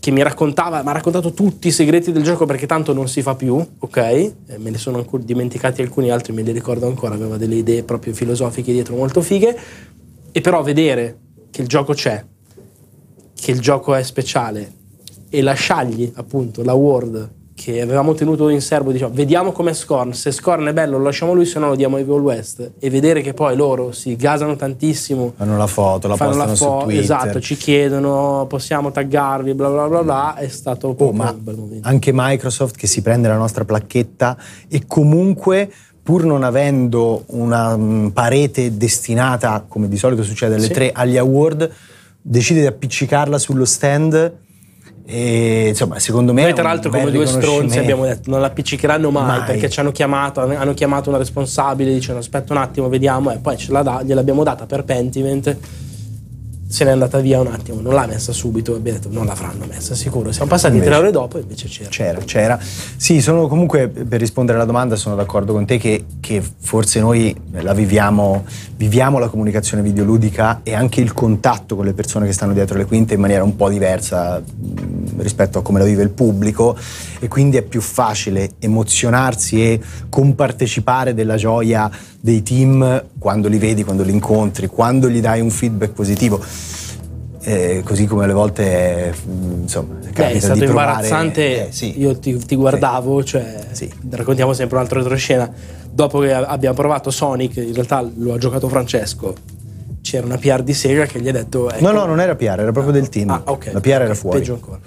che mi raccontava, mi ha raccontato tutti i segreti del gioco perché tanto non si fa più, ok? E me ne sono ancora dimenticati alcuni altri, me li ricordo ancora, aveva delle idee proprio filosofiche dietro molto fighe. E però vedere che il gioco c'è, che il gioco è speciale e lasciargli appunto la Word che avevamo tenuto in serbo, diciamo, vediamo com'è Scorn, se Scorn è bello lo lasciamo lui, se no lo diamo a Evil West e vedere che poi loro si gasano tantissimo. Fanno la foto, la postano la fo- su Twitter. Esatto, ci chiedono, possiamo taggarvi, bla bla bla bla, è stato oh, un bel momento. Anche Microsoft che si prende la nostra placchetta e comunque pur non avendo una um, parete destinata, come di solito succede alle sì. tre, agli award, decide di appiccicarla sullo stand e, insomma, secondo me. Noi, tra l'altro, come due stronzi abbiamo detto, non l'appiccicheranno mai, mai, perché ci hanno chiamato, hanno chiamato una responsabile dicendo aspetta un attimo, vediamo, e poi ce la da, gliel'abbiamo data per Pentiment se n'è andata via un attimo, non l'ha messa subito, abbiamo detto non l'avranno messa sicuro. Siamo passati invece, tre ore dopo e invece c'era. C'era, c'era. Sì, sono comunque, per rispondere alla domanda, sono d'accordo con te che, che forse noi la viviamo, viviamo la comunicazione videoludica e anche il contatto con le persone che stanno dietro le quinte in maniera un po' diversa rispetto a come la vive il pubblico e quindi è più facile emozionarsi e compartecipare della gioia dei team quando li vedi, quando li incontri, quando gli dai un feedback positivo eh, così come alle volte mm, insomma capita Beh, è stato imbarazzante. eh, sì. Io ti, ti guardavo, cioè, Sì. raccontiamo sempre un altro retroscena. Dopo che abbiamo provato Sonic, in realtà lo ha giocato Francesco. C'era una PR di Sega che gli ha detto: ecco, No, no, non era PR, era proprio del team. Ah, ok. La PR era Ok, fuori. Peggio ancora.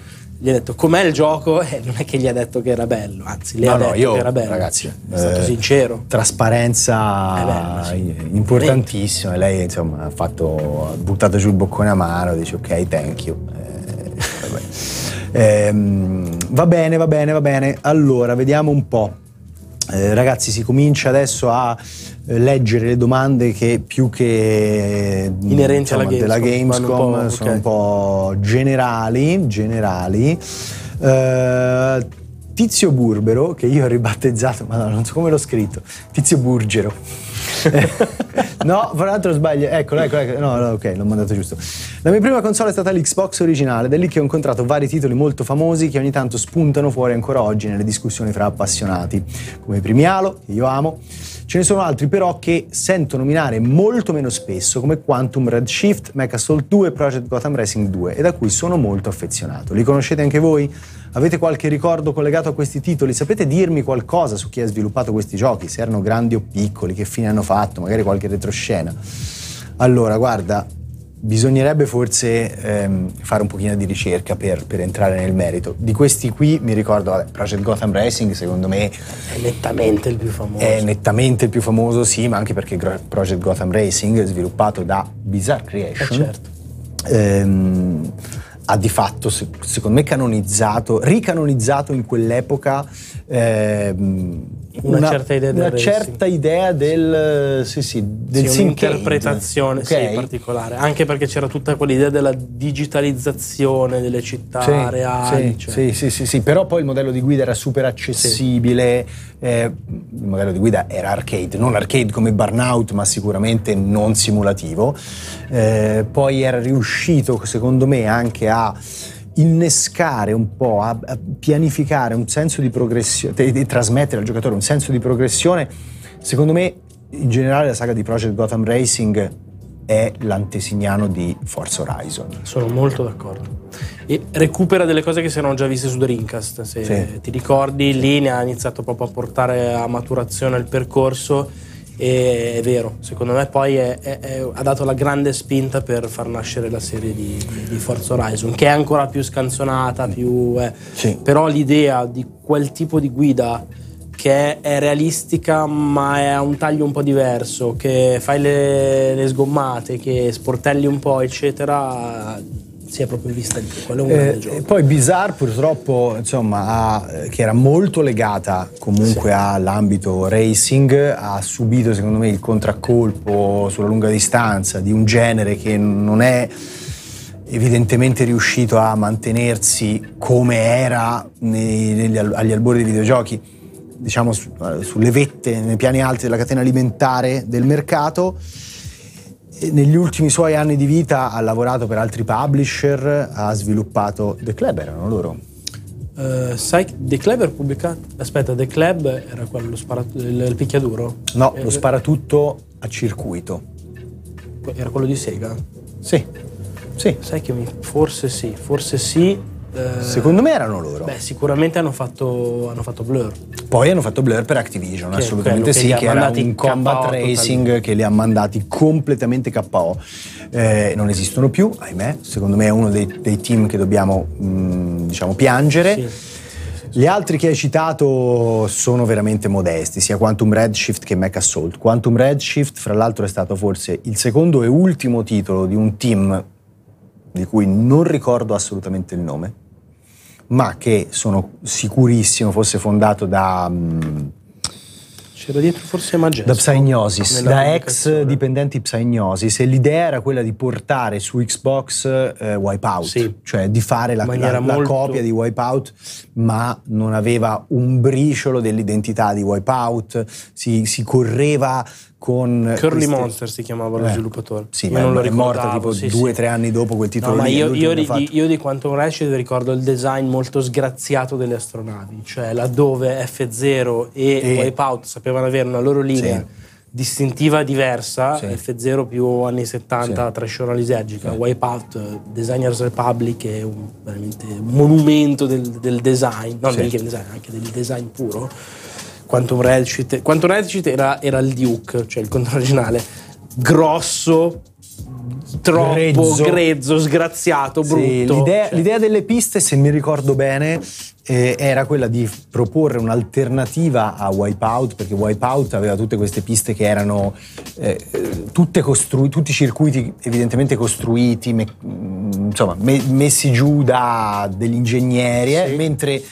Gli ha detto com'è il gioco e non è che gli ha detto che era bello, anzi le No, ha no, detto io, che era bello. ragazzi, è stato eh, sincero. Trasparenza Eh ma sì. importantissima. E Lei, insomma, ha fatto, ha buttato giù il boccone a mano, dice ok, thank you. Eh. Ehm, va bene, va bene, va bene. Allora, vediamo un po'. Eh, ragazzi, si comincia adesso a eh, leggere le domande che più che mh, Inerenti alla della Gamescom, Gamescom vanno un sono ok. un po' generali. generali. Eh, Tizio Burbero, che io ho ribattezzato, ma no, non so come l'ho scritto, Tizio Burgero. no, fra l'altro sbaglio, eccolo, eccolo, eccolo. No, no, ok, l'ho mandato giusto. La mia prima console è stata l'Xbox originale, da lì che ho incontrato vari titoli molto famosi che ogni tanto spuntano fuori ancora oggi nelle discussioni fra appassionati, come i primi Halo, che io amo. Ce ne sono altri però che sento nominare molto meno spesso, come Quantum Redshift, Mecha Assault 2 e Project Gotham Racing 2, e da cui sono molto affezionato. Li conoscete anche voi? Avete qualche ricordo collegato a questi titoli? Sapete dirmi qualcosa su chi ha sviluppato questi giochi? Se erano grandi o piccoli, che fine hanno fatto, magari qualche retroscena. Allora, guarda, bisognerebbe forse ehm, fare un pochino di ricerca per, per entrare nel merito. Di questi qui mi ricordo, vabbè, Project Gotham Racing, secondo me È nettamente il più famoso. è nettamente il più famoso, sì, ma anche perché Project Gotham Racing, sviluppato da Bizarre Eh, Creation, certo. ehm, ha di fatto, se- secondo me, canonizzato, ricanonizzato in quell'epoca ehm, Una certa idea del una certa idea del, sì, sì, del Sì, un'interpretazione ok? sì, particolare, anche perché c'era tutta quell'idea della digitalizzazione delle città reali. sì, cioè. sì, sì, sì, sì, però poi il modello di guida era super accessibile, eh, il modello di guida era arcade, non arcade come Burnout, ma sicuramente non simulativo. Eh, poi era riuscito, secondo me, anche a innescare un po', a, a pianificare un senso di progressione, e trasmettere al giocatore un senso di progressione. Secondo me, in generale, la saga di Project Gotham Racing è l'antesignano di Forza Horizon. Sono molto d'accordo. E recupera delle cose che si erano già viste su Dreamcast, se Sì. ti ricordi, lì ne ha iniziato proprio a portare a maturazione il percorso e è vero, secondo me poi è- è- è- ha dato la grande spinta per far nascere la serie di, di- Forza Horizon, che è ancora più scanzonata, più... eh, Sì. però l'idea di quel tipo di guida che è realistica ma è a un taglio un po' diverso, che fai le, le sgommate, che sportelli un po' eccetera, si è proprio vista lì, quello è un grande Eh, gioco. e poi Bizarre purtroppo, insomma, ha- eh, che era molto legata comunque all'ambito racing, ha subito secondo me il contraccolpo sulla lunga distanza di un genere che non è evidentemente riuscito a mantenersi come era nei- negli agli albori dei videogiochi, diciamo su- eh, sulle vette, nei piani alti della catena alimentare del mercato. Negli ultimi suoi anni di vita ha lavorato per altri publisher, ha sviluppato The Club, erano loro. Eh, sai, The Club era pubblicato? Aspetta, The Club era quello lo spara- il, il picchiaduro? No, Eh, lo sparatutto a circuito. Era quello di Sega? Sì, sì. Sai che mi, forse sì, forse sì. Eh, Secondo me erano loro. Beh, sicuramente hanno fatto, hanno fatto Blur. Poi hanno fatto Blur per Activision, Che assolutamente che sì, ha che era un combat racing che li ha mandati completamente KO. Eh, non esistono più, ahimè. Secondo me è uno dei, dei team che dobbiamo, mh, diciamo, piangere. Sì. Gli altri che hai citato sono veramente modesti, sia Quantum Redshift che Mecha Assault. Quantum Redshift, fra l'altro, è stato forse il secondo e ultimo titolo di un team di cui non ricordo assolutamente il nome, ma che sono sicurissimo fosse fondato da, mm, C'era dietro forse Majesco. da Psygnosis, da ex dipendenti Psygnosis e l'idea era quella di portare su Xbox eh, Wipeout, Sì. cioè di fare la, la- la molto- copia di Wipeout, ma non aveva un briciolo dell'identità di Wipeout, si, si correva con... Curly queste- Monster si chiamava lo Eh, sviluppatore. Sì, Io ma non lo è morta ricordavo, tipo sì, due o sì. tre anni dopo quel titolo No, ma io, io di, io di Quantum Ratchet ricordo il design molto sgraziato delle astronavi, cioè laddove F0 e, E- Wipeout sapevano avere una loro linea Sì. distintiva diversa, Sì. F0 più anni 70, Sì. Trash Alisegica, Sì. Wipeout, Designers Republic è un, veramente un monumento del, del design, non del game design, anche del design puro. Quantum Redshift, Quantum Redshift era, era il Duke, cioè il conto originale, grosso, troppo Grezzo. grezzo, sgraziato, brutto. Sì, l'idea, Cioè, l'idea delle piste, se mi ricordo bene, eh, era quella di proporre un'alternativa a Wipeout, perché Wipeout aveva tutte queste piste che erano eh, eh, tutte costrui- tutti i circuiti evidentemente costruiti, me- mm, insomma, me- messi giù da degli ingegneri, eh, Sì. mentre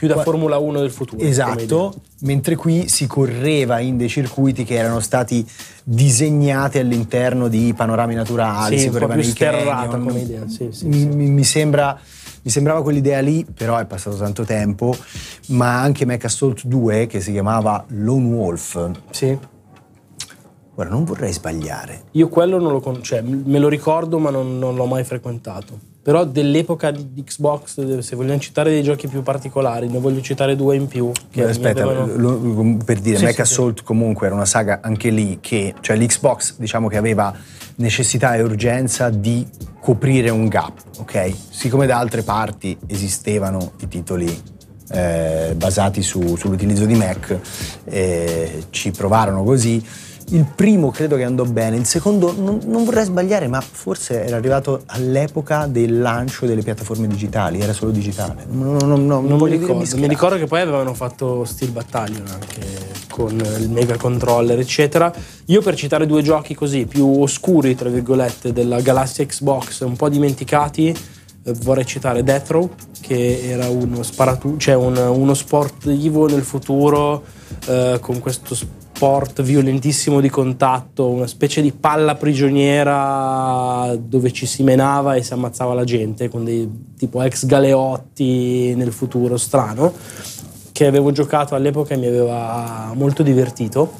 più da Formula 1 del futuro. Esatto, mentre qui si correva in dei circuiti che erano stati disegnati all'interno di panorami naturali, Sì, si correva nei canyon. come idea, sì, sì, mi, mi- mi sembra, mi sembrava quell'idea lì, però è passato tanto tempo, ma anche Mecha Assault 2 che si chiamava Lone Wolf. Sì. Ora non vorrei sbagliare. Io quello non lo con- cioè, me lo ricordo ma non, non l'ho mai frequentato. Però dell'epoca di Xbox, se vogliamo citare dei giochi più particolari, ne voglio citare due in più. Mi Aspetta, avevano- per dire, Sì, Mecha sì, sì. Assault comunque era una saga anche lì che, cioè l'Xbox diciamo che aveva necessità e urgenza di coprire un gap, ok? Siccome da altre parti esistevano i titoli eh, basati su- sull'utilizzo di Mac, eh, ci provarono così. Il primo credo che andò bene, il secondo non, non vorrei sbagliare, ma forse era arrivato all'epoca del lancio delle piattaforme digitali, era solo digitale. Non, non- non- non Non mi ricordo. Mi ricordo che poi avevano fatto Steel Battalion anche con il Mega Controller, eccetera. Io per citare due giochi così più oscuri, tra virgolette, della galassia Xbox, un po' dimenticati, eh, vorrei citare Death Row, che era uno sparatu- cioè un- uno sportivo nel futuro eh, con questo sport violentissimo di contatto, una specie di palla prigioniera dove ci si menava e si ammazzava la gente con dei tipo ex galeotti nel futuro strano che avevo giocato all'epoca e mi aveva molto divertito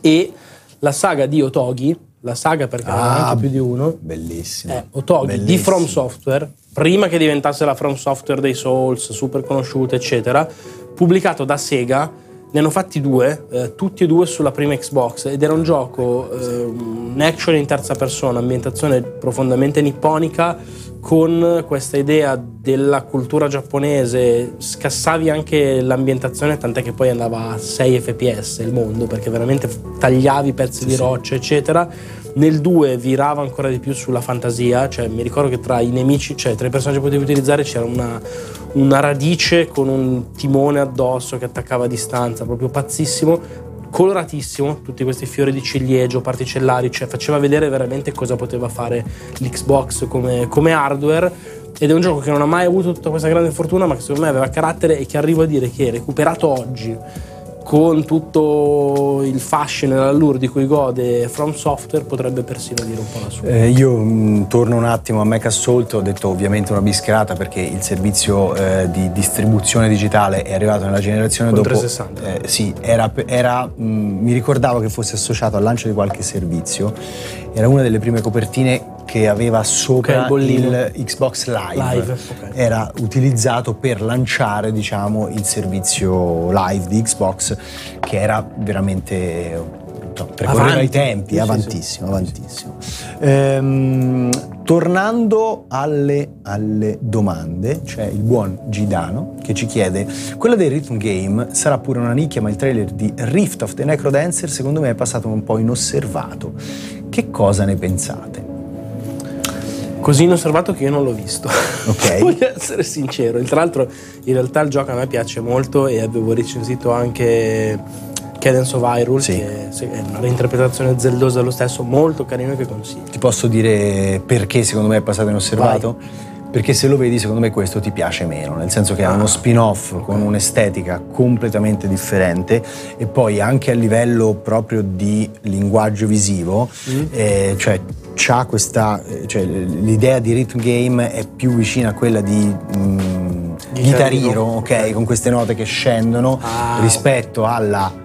e la saga di Otogi la saga perché Ah, anche più di uno Bellissimo. è Otogi di Bellissimo. From Software prima che diventasse la From Software dei Souls super conosciuta eccetera pubblicato da Sega ne hanno fatti due, eh, tutti e due sulla prima Xbox ed era un gioco, eh, un action in terza persona, ambientazione profondamente nipponica con questa idea della cultura giapponese, scassavi anche l'ambientazione tant'è che poi andava a 6 fps il mondo perché veramente tagliavi pezzi di roccia eccetera. Nel 2 virava ancora di più sulla fantasia, cioè mi ricordo che tra i nemici, cioè tra i personaggi che potevi utilizzare c'era una, una radice con un timone addosso che attaccava a distanza, proprio pazzissimo, coloratissimo, tutti questi fiori di ciliegio, particellari, cioè faceva vedere veramente cosa poteva fare l'Xbox come, come hardware. Ed è un gioco che non ha mai avuto tutta questa grande fortuna, ma che secondo me aveva carattere e che arrivo a dire che recuperato oggi con tutto il fascino e l'allure di cui gode From Software potrebbe persino dire un po' la sua. Eh, io mh, torno un attimo a Mac Assault, ho detto ovviamente una bischerata perché il servizio eh, di distribuzione digitale è arrivato nella generazione Con dopo. 360. Eh, sì, era, era, mh, mi ricordavo che fosse associato al lancio di qualche servizio. Era una delle prime copertine che aveva sopra Ok, il Xbox Live. Live, ok. Era utilizzato per lanciare diciamo, il servizio live di Xbox che era veramente Avanti. i tempi, Sì, sì, avantissimo, avantissimo. Ehm, tornando alle, alle domande, c'è il buon Gidano che ci chiede: quella dei rhythm game sarà pure una nicchia, ma il trailer di Rift of the Necrodancer secondo me è passato un po' inosservato. Che cosa ne pensate? Così inosservato che io non l'ho visto. Ok. Voglio essere sincero. Tra l'altro, in realtà il gioco a me piace molto e avevo recensito anche Cadence of Hyrule, Sì. che è una reinterpretazione zeldosa lo stesso, molto carino che consiglio. Ti posso dire perché secondo me è passato inosservato? Perché se lo vedi, secondo me questo ti piace meno, nel senso che è Ah, uno spin-off con un'estetica completamente differente e poi anche a livello proprio di linguaggio visivo, Mm. eh, cioè c'ha questa, eh, cioè, l'idea di rhythm game è più vicina a quella di mm, Hero. ok, con queste note che scendono Ah. rispetto alla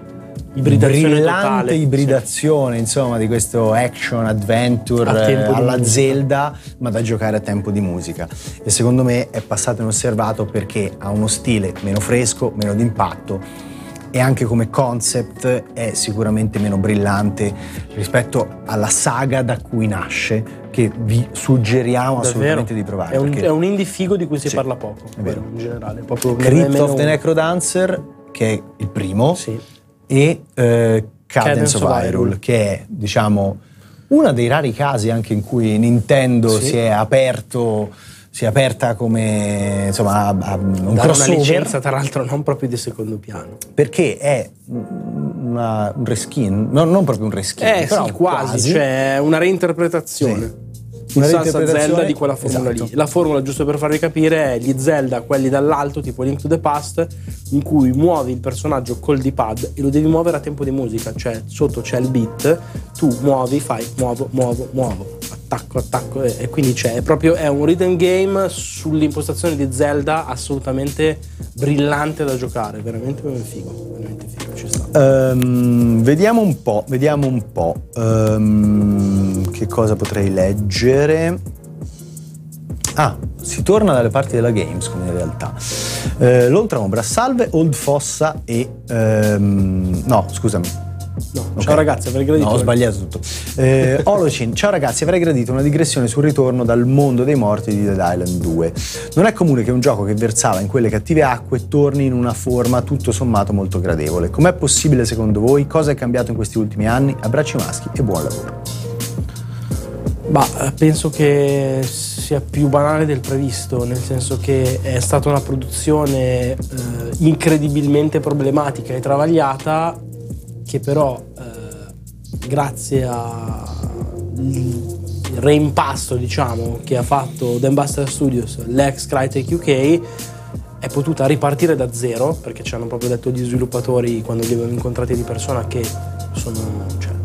Ibridazione brillante totale, ibridazione insomma di questo action adventure eh, alla. Zelda ma da giocare a tempo di musica e secondo me è passato inosservato perché ha uno stile meno fresco meno d'impatto e anche come concept è sicuramente meno brillante rispetto alla saga da cui nasce che vi suggeriamo Davvero? assolutamente di provare. È un, perché è un indie figo di cui si Sì, parla poco, è vero. in generale. Proprio Crypt of the Necrodancer, che è il primo, Sì. e eh, Cadence, Cadence of Hyrule. che è, diciamo, uno dei rari casi anche in cui Nintendo Sì. si è aperto, si è aperta come insomma, a, a un una crossover. licenza, tra l'altro, non proprio di secondo piano. perché è una- un reskin, no, non proprio un reskin, Eh però sì, quasi, cioè una reinterpretazione. Una salsa Zelda di quella formula esatto. lì. La formula, giusto per farvi capire, è gli Zelda, quelli dall'alto, tipo Link to the Past, in cui muovi il personaggio col D-pad e lo devi muovere a tempo di musica, cioè sotto c'è il beat, tu muovi, fai muovo, muovo, muovo, attacco, attacco, e, e quindi c'è. È proprio è un rhythm game sull'impostazione di Zelda assolutamente brillante da giocare, veramente figo, veramente figo, ci sta. Ehm, vediamo un po', vediamo un po'. Ehm, che cosa potrei leggere? Ah, si torna dalle parti della Gamescom in realtà. Eh, L'Oltraombra, salve Old Fossa e... ehm, no, scusami. No, Ok. Ciao ragazzi, avrei gradito. No, ho sbagliato tutto. Eh, Olocin, ciao ragazzi, avrei gradito una digressione sul ritorno dal mondo dei morti di Dead Island 2. Non è comune che un gioco che versava in quelle cattive acque torni in una forma tutto sommato molto gradevole. Com'è possibile secondo voi? Cosa è cambiato in questi ultimi anni? Abbracci maschi e buon lavoro. Ma eh, penso che sia più banale del previsto, nel senso che è stata una produzione eh, incredibilmente problematica e travagliata che però eh, grazie al reimpasto diciamo che ha fatto Dan Buster Studios, l'ex Crytek UK è potuta ripartire da zero perché ci hanno proprio detto gli sviluppatori quando li avevamo incontrati di persona che sono, cioè,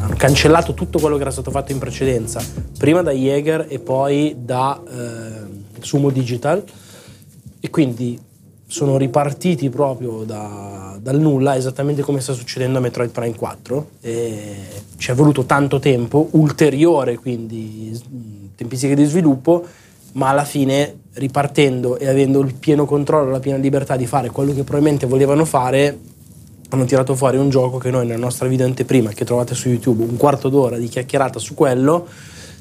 hanno cancellato tutto quello che era stato fatto in precedenza, prima da Jaeger e poi da eh, Sumo Digital e quindi sono ripartiti proprio da- dal nulla, esattamente come sta succedendo a Metroid Prime 4. E ci è voluto tanto tempo, ulteriore quindi s- tempistiche di sviluppo, ma alla fine ripartendo e avendo il pieno controllo, la piena libertà di fare quello che probabilmente volevano fare, hanno tirato fuori un gioco che noi nella nostra video anteprima, che trovate su YouTube, un quarto d'ora di chiacchierata su quello,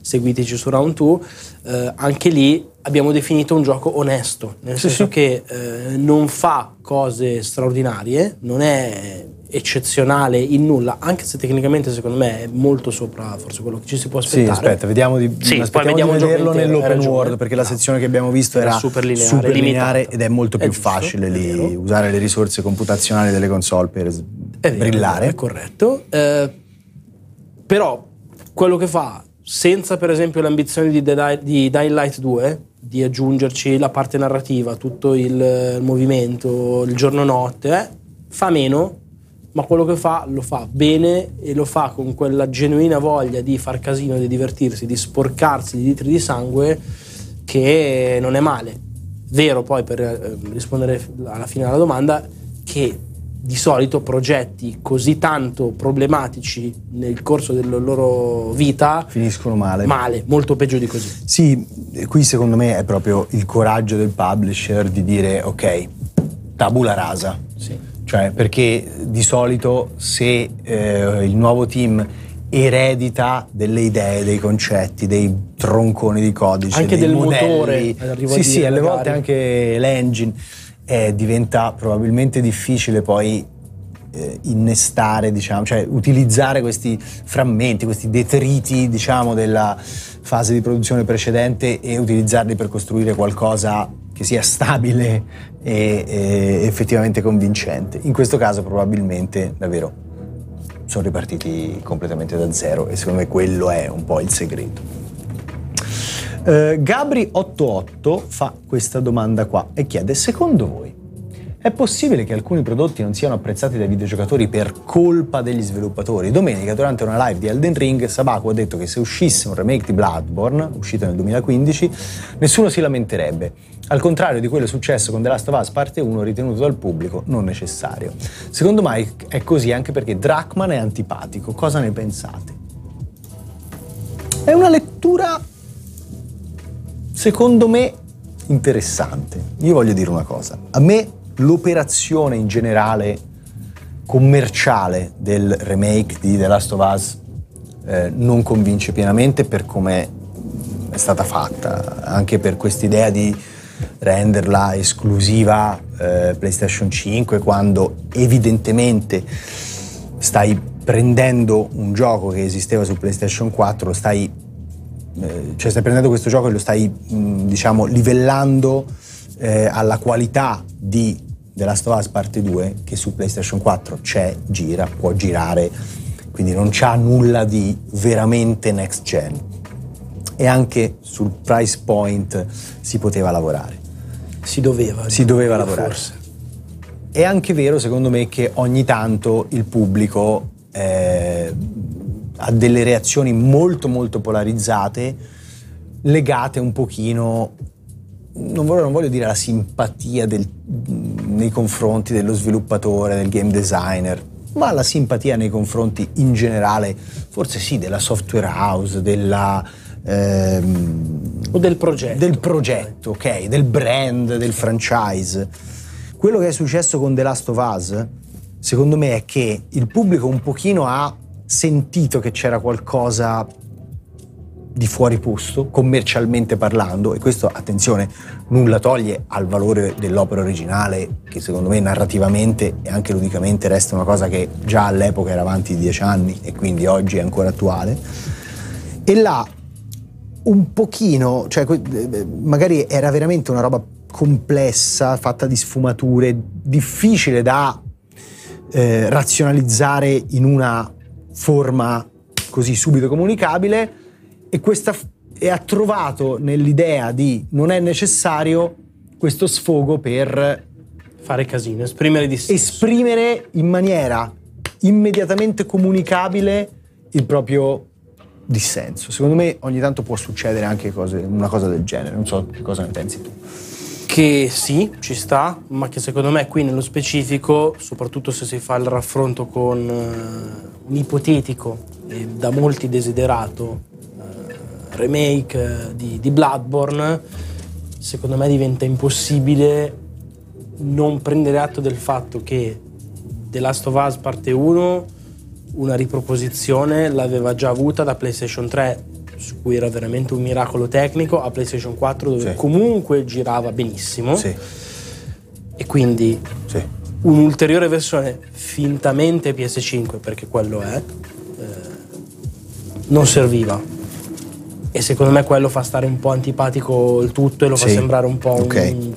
seguiteci su Round 2, eh, anche lì abbiamo definito un gioco onesto, nel Sì, senso sì. che eh, non fa cose straordinarie, non è eccezionale in nulla, anche se tecnicamente secondo me è molto sopra forse quello che ci si può Sì, aspettare. aspetta, vediamo di, Sì, vediamo di vederlo intero, nell'open world perché la Bravo. sezione che abbiamo visto Era era super lineare, super lineare ed è molto È più giusto, facile è lì vero. usare le risorse computazionali delle console per È vero, brillare. È corretto. Eh, però quello che fa, senza per esempio l'ambizione di, Dead- di Dying Light 2, di aggiungerci la parte narrativa, tutto il, il movimento, il giorno-notte, eh, fa meno, ma quello che fa lo fa bene e lo fa con quella genuina voglia di far casino, di divertirsi, di sporcarsi di litri di sangue che non è male. Vero poi per eh, rispondere alla fine alla domanda che di solito progetti così tanto problematici nel corso della loro vita Finiscono male. male, molto peggio di così. Sì, qui secondo me è proprio il coraggio del publisher di dire ok, tabula rasa. Sì. Cioè, perché di solito se eh, il nuovo team eredita delle idee, dei concetti, dei tronconi di codice, Anche del modelli, motore, sì, sì, alle magari. volte anche l'engine, eh, diventa probabilmente difficile poi eh, innestare, diciamo, cioè utilizzare questi frammenti, questi detriti, diciamo, della fase di produzione precedente e utilizzarli per costruire qualcosa che sia stabile e, e effettivamente convincente. In questo caso probabilmente davvero sono ripartiti completamente da zero e secondo me quello è un po' il segreto. Eh, Gabri88 fa questa domanda qua e chiede: Secondo voi è possibile che alcuni prodotti non siano apprezzati dai videogiocatori per colpa degli sviluppatori? Domenica, durante una live di Elden Ring, Sabaku ha detto che se uscisse un remake di Bloodborne, uscito nel 2015, nessuno si lamenterebbe. Al contrario di quello successo con The Last of Us Parte 1, ritenuto dal pubblico non necessario. Secondo Mike è così anche perché Drachman è antipatico. Cosa ne pensate? È una lettura secondo me interessante. Io voglio dire una cosa, a me l'operazione in generale commerciale del remake di The Last of Us eh, non convince pienamente per come è stata fatta, anche per quest'idea di renderla esclusiva eh, PlayStation 5 quando evidentemente stai prendendo un gioco che esisteva su PlayStation 4, lo stai, eh, cioè stai prendendo questo gioco e lo stai mh, diciamo livellando eh, alla qualità di The Last of Us Parte 2 che su PlayStation 4 c'è, gira, può girare, quindi non c'ha nulla di veramente next gen. E anche sul price point si poteva lavorare. Si doveva. Si doveva lavorare. Forse. È anche vero, secondo me, che ogni tanto il pubblico eh, ha delle reazioni molto molto polarizzate legate un pochino non voglio, non voglio dire la simpatia del, nei confronti dello sviluppatore, del game designer, ma la simpatia nei confronti in generale, forse sì, della software house, della, ehm, o del progetto. Del progetto, ok, del brand, del franchise. Quello che è successo con The Last of Us, secondo me, è che il pubblico un pochino ha sentito che c'era qualcosa di fuori posto, commercialmente parlando, e questo, attenzione, nulla toglie al valore dell'opera originale, che secondo me narrativamente e anche ludicamente resta una cosa che già all'epoca era avanti di dieci anni e quindi oggi è ancora attuale. E là un pochino, cioè magari era veramente una roba complessa, fatta di sfumature, difficile da eh, razionalizzare in una forma così subito comunicabile e, questa, e ha trovato nell'idea di non è necessario questo sfogo per fare casino, esprimere dissenso. Esprimere in maniera immediatamente comunicabile il proprio dissenso. Secondo me ogni tanto può succedere anche cose, una cosa del genere, non so che cosa ne pensi tu. Che sì, ci sta, ma che secondo me qui nello specifico, soprattutto se si fa il raffronto con uh, un ipotetico e da molti desiderato remake eh, di, di Bloodborne, secondo me diventa impossibile non prendere atto del fatto che The Last of Us parte 1 una riproposizione l'aveva già avuta da PlayStation 3 su cui era veramente un miracolo tecnico a PlayStation 4 dove sì. comunque girava benissimo sì. e quindi sì. un'ulteriore versione fintamente PS5 perché quello è eh, non serviva e secondo me quello fa stare un po' antipatico il tutto e lo sì. fa sembrare un po' okay. un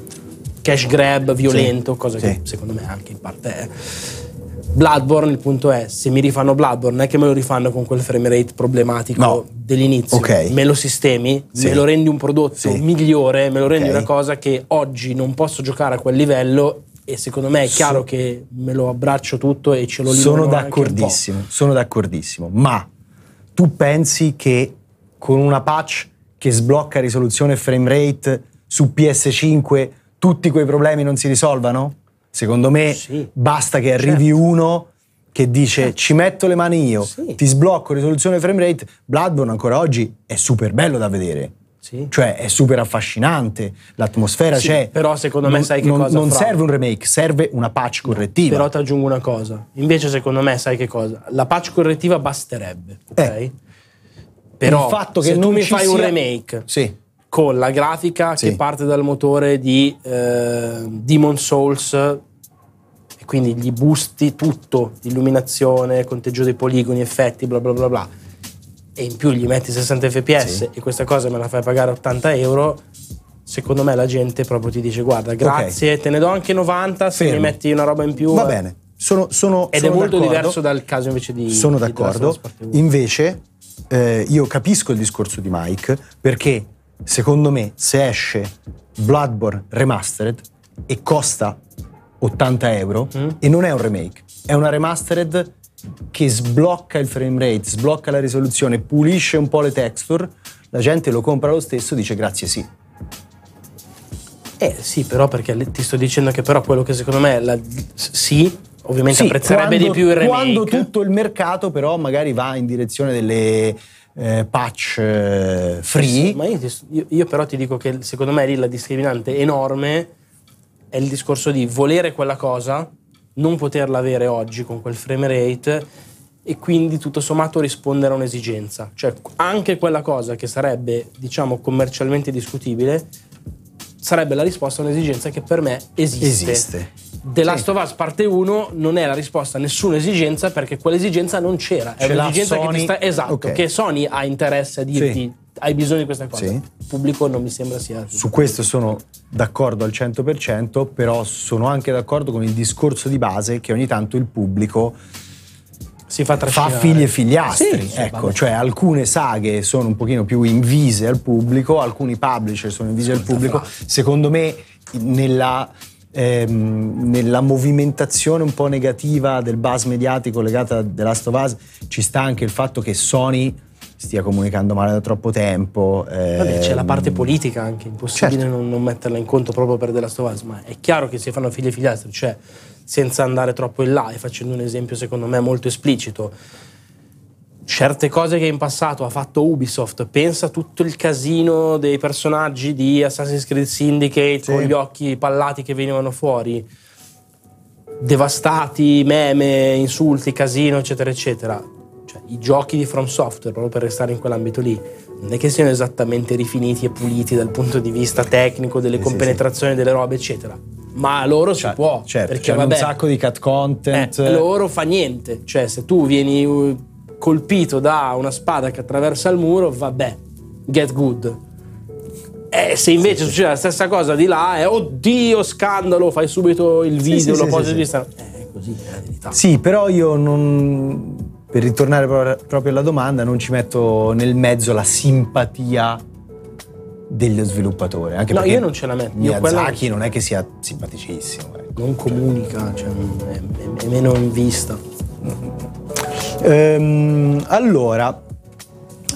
cash grab violento, sì. cosa che sì. secondo me anche in parte è. Bloodborne, il punto è, se mi rifanno Bloodborne, non è che me lo rifanno con quel frame rate problematico no. dell'inizio. Okay. Me lo sistemi, me lo rendi un prodotto migliore, me lo rendi okay. una cosa che oggi non posso giocare a quel livello e secondo me è chiaro so, che me lo abbraccio tutto e ce lo Sono d'accordissimo, sono d'accordissimo, ma tu pensi che con una patch che sblocca risoluzione e frame rate su PS5 tutti quei problemi non si risolvano? Secondo me sì. basta che arrivi certo. uno che dice certo. ci metto le mani io, sì. ti sblocco risoluzione e frame rate. Bloodborne ancora oggi è super bello da vedere. Sì. Cioè è super affascinante, l'atmosfera sì, c'è. Però secondo me non, sai che non, cosa Non fra. serve un remake, serve una patch correttiva. Però ti aggiungo una cosa. Invece secondo me sai che cosa? La patch correttiva basterebbe, ok? Eh. Però il fatto che se tu mi fai sia... un remake sì. con la grafica sì. che parte dal motore di eh, Demon Souls e quindi gli boosti tutto, illuminazione, conteggio dei poligoni, effetti, bla bla bla bla, e in più gli metti 60 fps sì. e questa cosa me la fai pagare 80 euro, secondo me la gente proprio ti dice guarda grazie, okay. te ne do anche 90 se Fermo. mi metti una roba in più. Va eh. bene. Sono, sono, Ed sono è molto d'accordo. diverso dal caso invece di... Sono di d'accordo. Invece eh, io capisco il discorso di Mike perché secondo me se esce Bloodborne Remastered e costa 80 euro mm. e non è un remake, è una remastered che sblocca il frame rate, sblocca la risoluzione, pulisce un po' le texture, la gente lo compra lo stesso e dice grazie sì. Eh sì, però perché ti sto dicendo che però quello che secondo me la, sì, ovviamente sì, apprezzerebbe quando, di più il remake. Quando tutto il mercato però magari va in direzione delle eh, patch eh, free. Ma io, io, io, però ti dico che secondo me lì la discriminante enorme è il discorso di volere quella cosa non poterla avere oggi con quel frame rate e quindi tutto sommato rispondere a un'esigenza. Cioè anche quella cosa che sarebbe, diciamo, commercialmente discutibile, sarebbe la risposta a un'esigenza che per me esiste. Esiste. The Last of Us parte 1 non è la risposta a nessuna esigenza perché quell'esigenza non c'era. È Ce un'esigenza che sta. Esatto, Ok. che Sony ha interesse a dirti Sì. hai bisogno di questa cosa. Sì. Il pubblico non mi sembra sia. Su questo sono d'accordo al 100%, però sono anche d'accordo con il discorso di base che ogni tanto il pubblico si fa fa figli e figliastri. Sì, ecco, cioè alcune saghe sono un pochino più invise al pubblico, alcuni publisher sono invisi al pubblico. Secondo me nella, ehm, nella movimentazione un po' negativa del buzz mediatico legata a The Last of Us ci sta anche il fatto che Sony stia comunicando male da troppo tempo. Vabbè, c'è la ehm, parte politica anche, impossibile Certo. non, non metterla in conto proprio per della Stovaz, ma è chiaro che si fanno figli e figliastri, cioè senza andare troppo in là e facendo un esempio secondo me molto esplicito. Certe cose che in passato ha fatto Ubisoft, pensa tutto il casino dei personaggi di Assassin's Creed Syndicate Sì. con gli occhi pallati che venivano fuori, devastati, meme, insulti, casino, eccetera, eccetera. Cioè, I giochi di From Software, proprio per restare in quell'ambito lì, non è che siano esattamente rifiniti e puliti dal punto di vista tecnico, delle Sì, sì, compenetrazioni delle robe, eccetera. Ma a loro si Cioè, può. certo, perché c'è vabbè, un sacco di cat content. eh, loro fa niente. Cioè, se tu vieni uh, colpito da una spada che attraversa il muro, vabbè, get good. E se invece succede la stessa cosa di là, è oddio, scandalo, fai subito il Sì, video, sì, lo sì, posi sì, sì. Eh, è così, è la verità. Sì, però io non. Per ritornare pro- proprio alla domanda, non ci metto nel mezzo la simpatia dello sviluppatore. Anche No, io non ce la metto. Io quella- Miyazaki non è che sia simpaticissimo. ecco. Non comunica, cioè, è, è- è meno in vista. Ehm, allora,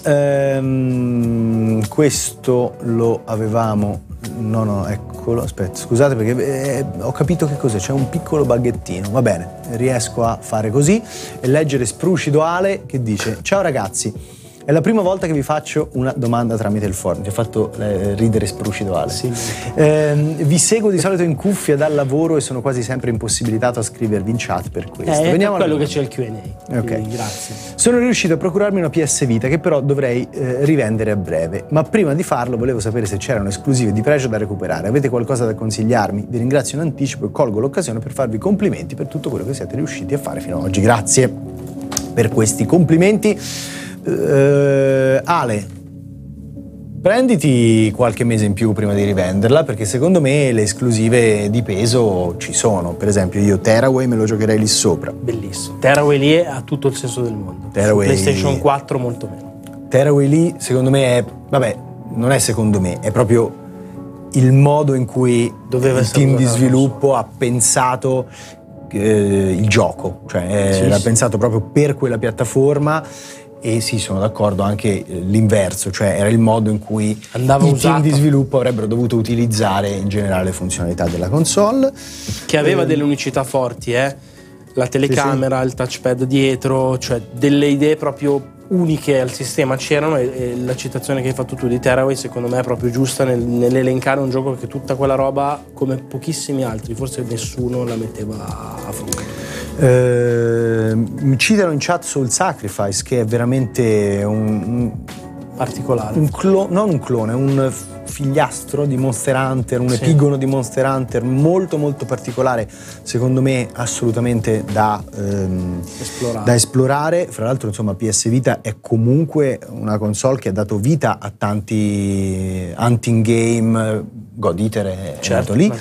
ehm, questo lo avevamo. No, no, eccolo. Aspetta, scusate perché eh, ho capito che cos'è. C'è un piccolo baghettino. Va bene, riesco a fare così e leggere Sprucido Ale che dice: Ciao ragazzi. È la prima volta che vi faccio una domanda tramite il forum. Ti ha fatto eh, ridere Sprucido Ale. Sì. Ehm, vi seguo di solito in cuffia dal lavoro e sono quasi sempre impossibilitato a scrivervi in chat per questo. Eh, è Veniamo alla quello che c'è il Q&A. Ok. Grazie. Sono riuscito a procurarmi una PS Vita che però dovrei eh, rivendere a breve, ma prima di farlo volevo sapere se c'erano esclusive di pregio da recuperare. Avete qualcosa da consigliarmi? Vi ringrazio in anticipo e colgo l'occasione per farvi complimenti per tutto quello che siete riusciti a fare fino ad oggi. Grazie per questi complimenti. Eh, Ale, prenditi qualche mese in più prima di rivenderla perché secondo me le esclusive di peso ci sono. Per esempio io Tearaway me lo giocherei lì sopra. Bellissimo. Terraway lì ha tutto il senso del mondo. Tearaway- PlayStation 4 molto meno. Tearaway lì, secondo me, è. Vabbè, non è secondo me, è proprio il modo in cui Doveva il team di sviluppo ha pensato eh, il gioco, cioè Sì, l'ha sì. pensato proprio per quella piattaforma. E sì, sono d'accordo anche eh, l'inverso, cioè era il modo in cui Andava i usato. team di sviluppo avrebbero dovuto utilizzare in generale le funzionalità della console. Che aveva Eh, delle unicità forti, eh. La telecamera, il touchpad dietro, cioè delle idee proprio uniche al sistema c'erano e, e la citazione che hai fatto tu di Terraway secondo me è proprio giusta nel- nell'elencare un gioco che tutta quella roba, come pochissimi altri, forse nessuno la metteva a frutto. Eh, mi citano in chat Soul Sacrifice, che è veramente un, un Particolare. un clo- non un clone, un figliastro di Monster Hunter, un Sì. epigono di Monster Hunter molto molto particolare, secondo me assolutamente da, ehm, Esplorare. da esplorare. Fra l'altro insomma PS Vita è comunque una console che ha dato vita a tanti hunting game, God Eater è, Certo, lì.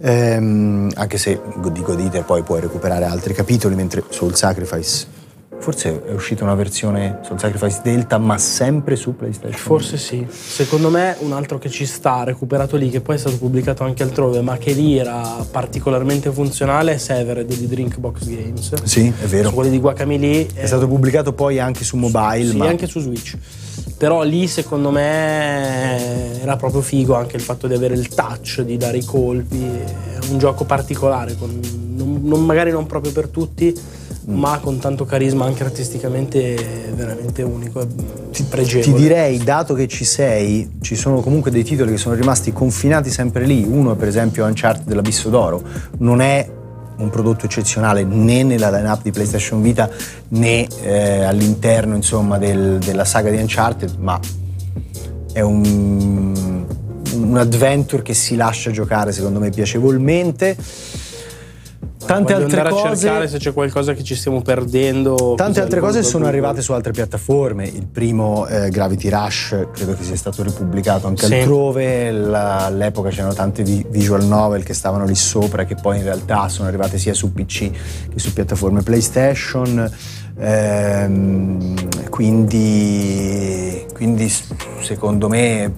Ehm, anche se di God Eater poi puoi recuperare altri capitoli, mentre Soul Sacrifice forse è uscita una versione Soul Sacrifice Delta, ma sempre su PlayStation. Forse sì. Secondo me un altro che ci sta recuperato lì, che poi è stato pubblicato anche altrove, ma che lì era particolarmente funzionale, è Severed di Drinkbox Games. Sì, è vero. Su quelli di Guacamole È stato pubblicato poi anche su mobile, Sì, ma anche su Switch. Però lì secondo me era proprio figo anche il fatto di avere il touch, di dare i colpi. È un gioco particolare, con- non- non- magari non proprio per tutti. Ma con tanto carisma anche artisticamente veramente unico e pregevole. ti direi, dato che ci sei, ci sono comunque dei titoli che sono rimasti confinati sempre lì. Uno, per esempio, Uncharted dell'Abisso d'Oro, non è un prodotto eccezionale né nella lineup di PlayStation Vita né eh, all'interno insomma, del, della saga di Uncharted, ma è un, un adventure che si lascia giocare secondo me piacevolmente tante Voglio altre cose. a cercare se c'è qualcosa che ci stiamo perdendo. Tante altre cose sono arrivate su altre piattaforme. Il primo eh, Gravity Rush credo che sia stato ripubblicato anche sì. altrove. La, all'epoca c'erano tante vi- visual novel che stavano lì sopra, che poi in realtà sono arrivate sia su PC che su piattaforme PlayStation. Ehm, quindi, quindi secondo me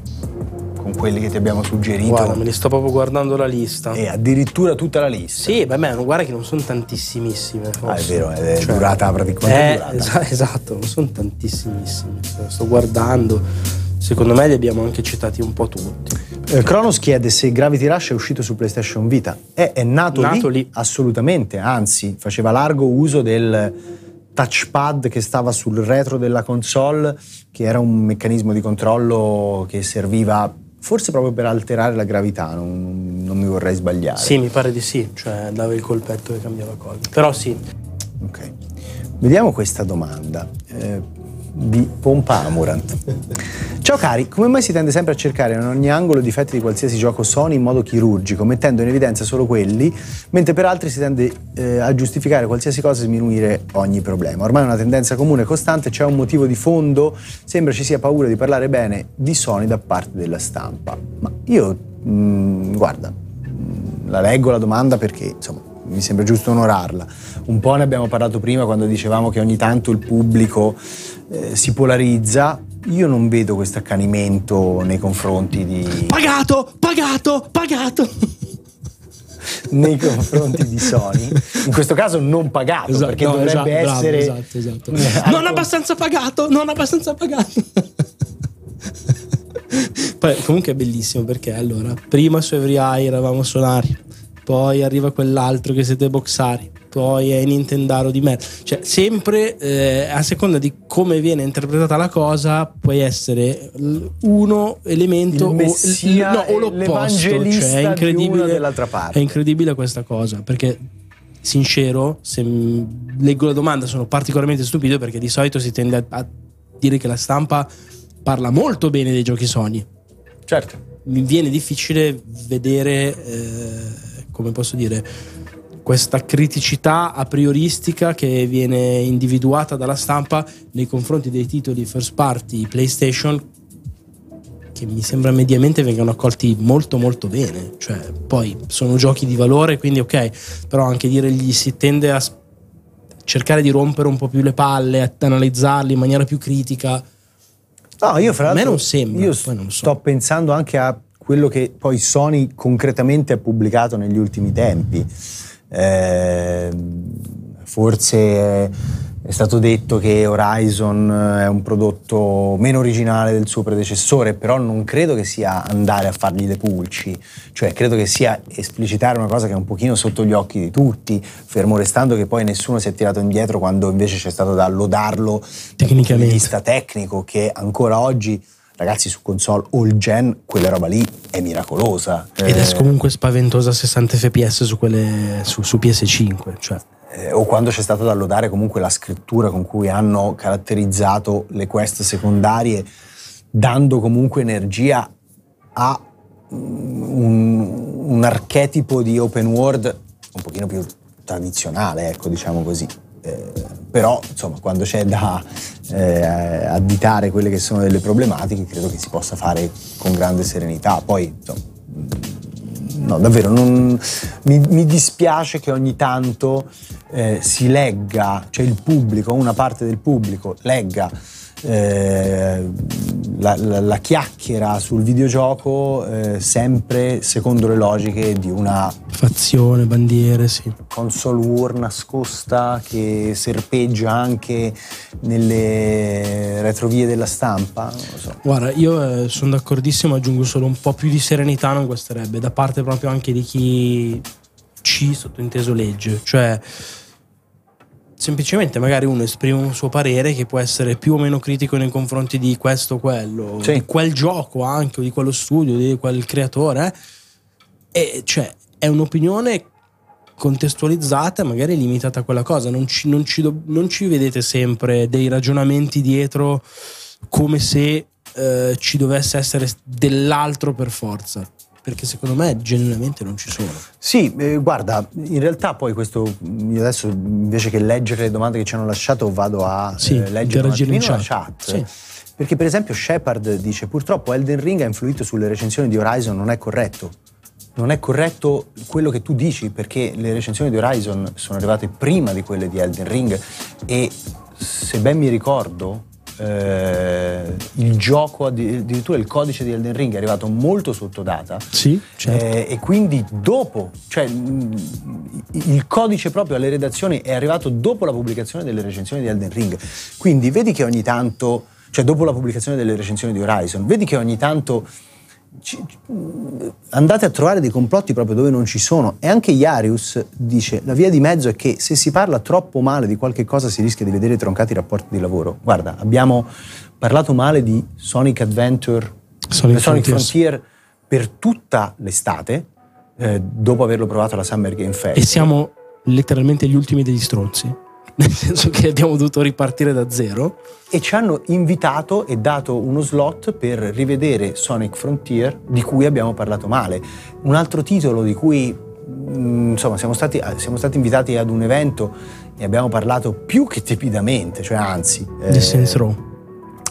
con quelli che ti abbiamo suggerito. Guarda, me li sto proprio guardando la lista. E addirittura tutta la lista. Sì, beh, ma guarda che non sono tantissimissime. Forse. Ah, è vero, è cioè, durata praticamente. Eh, durata. Es- esatto, non sono tantissimissime. Sto guardando. Secondo me li abbiamo anche citati un po' tutti. Eh, Kronos chiede se Gravity Rush è uscito su PlayStation Vita. È, è nato, nato lì, lì, assolutamente, anzi, faceva largo uso del touchpad che stava sul retro della console, che era un meccanismo di controllo che serviva forse proprio per alterare la gravità, non, non, mi vorrei sbagliare. Sì, mi pare di sì, cioè dava il colpetto che cambiava cosa. Però sì. Ok. Vediamo questa domanda. Eh, di Pompa Amurant. Ciao cari, come mai si tende sempre a cercare in ogni angolo i difetti di qualsiasi gioco Sony in modo chirurgico, mettendo in evidenza solo quelli, mentre per altri si tende eh, a giustificare qualsiasi cosa e sminuire ogni problema? Ormai è una tendenza comune e costante, c'è un motivo di fondo, sembra ci sia paura di parlare bene di Sony da parte della stampa. Ma io, mh, mm, guarda, mm, la leggo la domanda perché, insomma, mi sembra giusto onorarla. Un po' ne abbiamo parlato prima quando dicevamo che ogni tanto il pubblico eh, si polarizza. Io non vedo questo accanimento nei confronti di... Pagato, pagato, pagato! nei confronti di Sony. In questo caso non pagato, esatto, perché no, dovrebbe esatto, essere... Bravo, esatto, esatto. Non abbastanza pagato, non abbastanza pagato. Poi, comunque è bellissimo perché allora, prima su Every Eye eravamo sonari, poi arriva quell'altro che siete boxari, poi è Nintendaro di me. Cioè, sempre eh, a seconda di come viene interpretata la cosa, puoi essere uno elemento o, no, o l'opposto. Cioè, è incredibile, è incredibile questa cosa perché sincero, se leggo la domanda sono particolarmente stupido perché di solito si tende a, a dire che la stampa parla molto bene dei giochi Sony. Certo. Mi viene difficile vedere eh, come posso dire, questa criticità a prioristica che viene individuata dalla stampa nei confronti dei titoli first party PlayStation che mi sembra mediamente vengano accolti molto molto bene. Cioè poi sono giochi di valore quindi ok però anche dire gli si tende a cercare di rompere un po' più le palle a analizzarli in maniera più critica no io fra l'altro a me non sembra io so. sto pensando anche a quello che poi Sony concretamente ha pubblicato negli ultimi tempi. Eh, forse è stato detto che Horizon è un prodotto meno originale del suo predecessore, però non credo che sia andare a fargli le pulci, cioè credo che sia esplicitare una cosa che è un pochino sotto gli occhi di tutti, fermo restando che poi nessuno si è tirato indietro quando invece c'è stato da lodarlo dal punto di vista tecnico, che ancora oggi ragazzi su console all gen quella roba lì è miracolosa. Ed è eh, comunque spaventosa a 60 fps su, quelle, su, su PS5 cioè. Eh, o quando c'è stato da lodare comunque la scrittura con cui hanno caratterizzato le quest secondarie dando comunque energia a un, un archetipo di open world un pochino più tradizionale ecco diciamo così. Eh, però insomma quando c'è da eh, additare quelle che sono delle problematiche credo che si possa fare con grande serenità. Poi insomma, no davvero non, mi, mi, dispiace che ogni tanto eh, si legga cioè il pubblico una parte del pubblico legga eh, la, la, la, chiacchiera sul videogioco eh, sempre secondo le logiche di una fazione, bandiere, sì. console war nascosta che serpeggia anche nelle retrovie della stampa. So. Guarda, io eh, sono d'accordissimo, aggiungo solo un po' più di serenità non guasterebbe, da parte proprio anche di chi ci sottointeso legge, cioè semplicemente magari uno esprime un suo parere che può essere più o meno critico nei confronti di questo o quello, sì. di quel gioco anche, o di quello studio, di quel creatore, eh? e cioè è un'opinione contestualizzata, magari limitata a quella cosa. Non ci, non ci, non ci vedete sempre dei ragionamenti dietro come se eh, ci dovesse essere dell'altro per forza perché secondo me genuinamente non ci sono. Sì, eh, guarda, in realtà poi questo, io adesso invece che leggere le domande che ci hanno lasciato vado a sì, eh, leggere un attimino chat. la chat. Sì. Perché per esempio Shepard dice purtroppo Elden Ring ha influito sulle recensioni di Horizon, non è corretto. Non è corretto quello che tu dici perché le recensioni di Horizon sono arrivate prima di quelle di Elden Ring e se ben mi ricordo eh, il gioco, addirittura il codice di Elden Ring è arrivato molto sotto data. Sì, certo. eh, e quindi dopo, cioè il codice proprio alle redazioni è arrivato dopo la pubblicazione delle recensioni di Elden Ring. Quindi vedi che ogni tanto, cioè dopo la pubblicazione delle recensioni di Horizon, vedi che ogni tanto andate a trovare dei complotti proprio dove non ci sono. E anche Iarius dice: la via di mezzo è che se si parla troppo male di qualche cosa si rischia di vedere troncati i rapporti di lavoro. Guarda, abbiamo parlato male di Sonic Adventure, Sonic, Sonic Frontier per tutta l'estate, eh, dopo averlo provato alla Summer Game Fest. E siamo letteralmente gli ultimi degli stronzi nel senso che abbiamo dovuto ripartire da zero. E ci hanno invitato e dato uno slot per rivedere Sonic Frontier, di cui abbiamo parlato male. Un altro titolo di cui mm, insomma siamo stati, siamo stati invitati ad un evento e abbiamo parlato più che tepidamente, cioè anzi... Eh, Essence Row.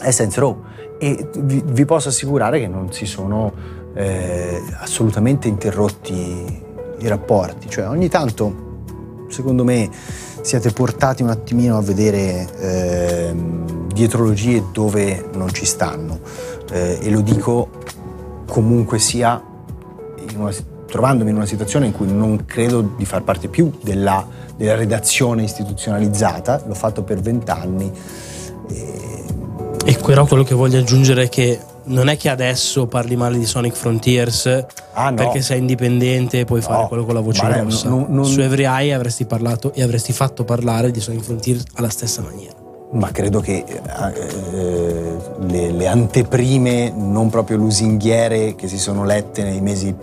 Essence Row. E vi, vi, posso assicurare che non si sono eh, assolutamente interrotti i rapporti. Cioè ogni tanto, secondo me siate portati un attimino a vedere eh, dietrologie dove non ci stanno. Eh, e lo dico comunque sia in una, trovandomi in una situazione in cui non credo di far parte più della, della redazione istituzionalizzata, l'ho fatto per vent'anni. E, e però quello che voglio aggiungere è che non è che adesso parli male di Sonic Frontiers ah, no. perché sei indipendente e puoi no. fare quello con la voce Vale, grossa. Non, non... Su Every Eye avresti parlato e avresti fatto parlare di Sonic Frontiers alla stessa maniera. Ma credo che eh, le, le anteprime non proprio lusinghiere che si sono lette nei mesi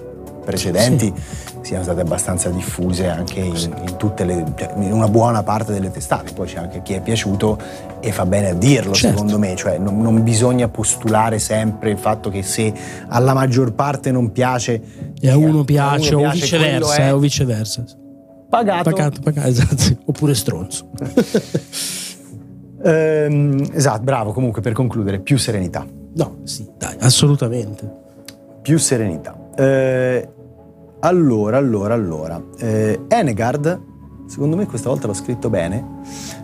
precedenti sì siano state abbastanza diffuse anche in, in, tutte le, cioè, in una buona parte delle testate. Poi c'è anche chi è piaciuto e fa bene a dirlo, certo. secondo me. Cioè, non, non, bisogna postulare sempre il fatto che se alla maggior parte non piace e a uno piace, a uno piace o viceversa, è, o viceversa. Pagato. Pagato, pagato, esatto. Oppure stronzo. ehm, esatto, bravo. Comunque per concludere, più serenità. No, sì, dai, assolutamente. Più serenità. Eh, allora, allora, allora. Eh, Enegard, secondo me questa volta l'ho scritto bene,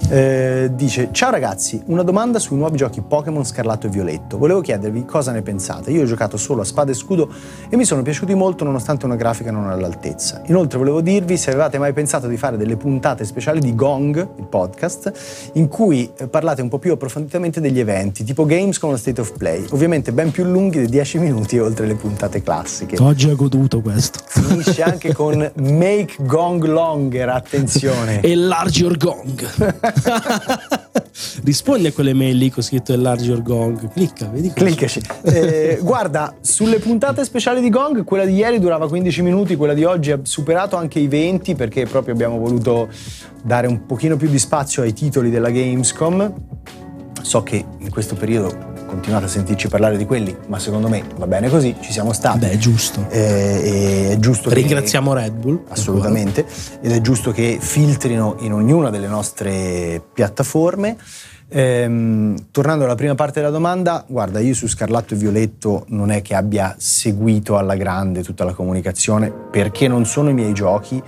eh, dice Ciao ragazzi, una domanda sui nuovi giochi Pokémon Scarlatto e Violetto. Volevo chiedervi cosa ne pensate. Io ho giocato solo a Spada e Scudo e mi sono piaciuti molto nonostante una grafica non all'altezza. Inoltre volevo dirvi se avevate mai pensato di fare delle puntate speciali di Gong, il podcast, in cui eh, parlate un po' più approfonditamente degli eventi, tipo games con la State of Play, ovviamente ben più lunghi di 10 minuti oltre le puntate classiche. Ho già goduto questo. Finisce anche con Make Gong Longer, attenzione. Enlarge your Gong. Rispondi a quelle mail lì con scritto enlarge your gong. Clicca, vedi Cliccaci. Eh, guarda, sulle puntate speciali di Gong, quella di ieri durava 15 minuti, quella di oggi ha superato anche i 20 perché proprio abbiamo voluto dare un pochino più di spazio ai titoli della Gamescom. So che in questo periodo continuate a sentirci parlare di quelli, ma secondo me va bene così, ci siamo stati. Beh, è giusto. Eh, è giusto Ringraziamo che, Red Bull. Assolutamente. Ed è giusto che filtrino in ognuna delle nostre piattaforme. Ehm, tornando alla prima parte della domanda, guarda, io su Scarlatto e Violetto non è che abbia seguito alla grande tutta la comunicazione perché non sono i miei giochi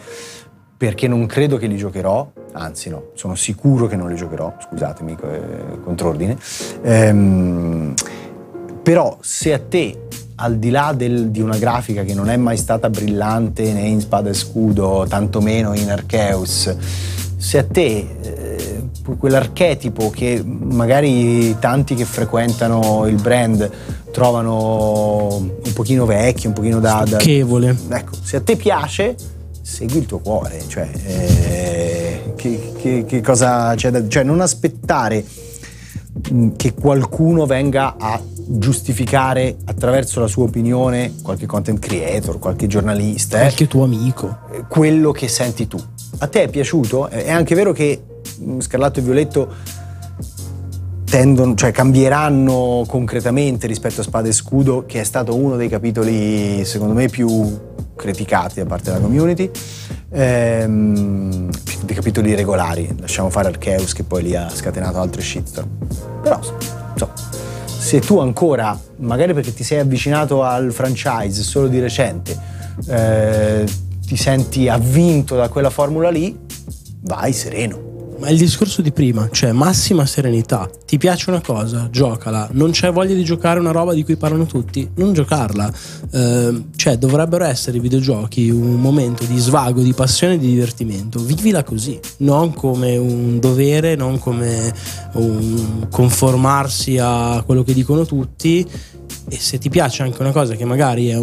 perché non credo che li giocherò, anzi no, sono sicuro che non li giocherò, scusatemi, eh, contrordine. Ehm, però se a te, al di là del, di una grafica che non è mai stata brillante né in Spada e Scudo, tantomeno in Arceus, se a te eh, quell'archetipo che magari tanti che frequentano il brand trovano un pochino vecchio, un pochino da... da ecco, se a te piace segui il tuo cuore, cioè, eh, che, che, che, cosa c'è da... cioè non aspettare mm, che qualcuno venga a giustificare attraverso la sua opinione, qualche content creator, qualche giornalista, eh, Qualche tuo amico. eh, quello che senti tu. A te è piaciuto? È anche vero che mm, Scarlatto e Violetto tendono, cioè cambieranno concretamente rispetto a Spada e Scudo, che è stato uno dei capitoli, secondo me, più criticati da parte della community. Ehm, dei capitoli regolari, lasciamo fare Arceus che poi lì ha scatenato altre shitstorm. Però, insomma, se tu ancora, magari perché ti sei avvicinato al franchise solo di recente, eh, ti senti avvinto da quella formula lì, vai sereno. Ma il discorso di prima, cioè massima serenità. Ti piace una cosa, giocala. Non c'è voglia di giocare una roba di cui parlano tutti, non giocarla. Eh, cioè, dovrebbero essere i videogiochi un momento di svago, di passione e di divertimento. Vivila così, non come un dovere, non come un conformarsi a quello che dicono tutti. E se ti piace anche una cosa che magari è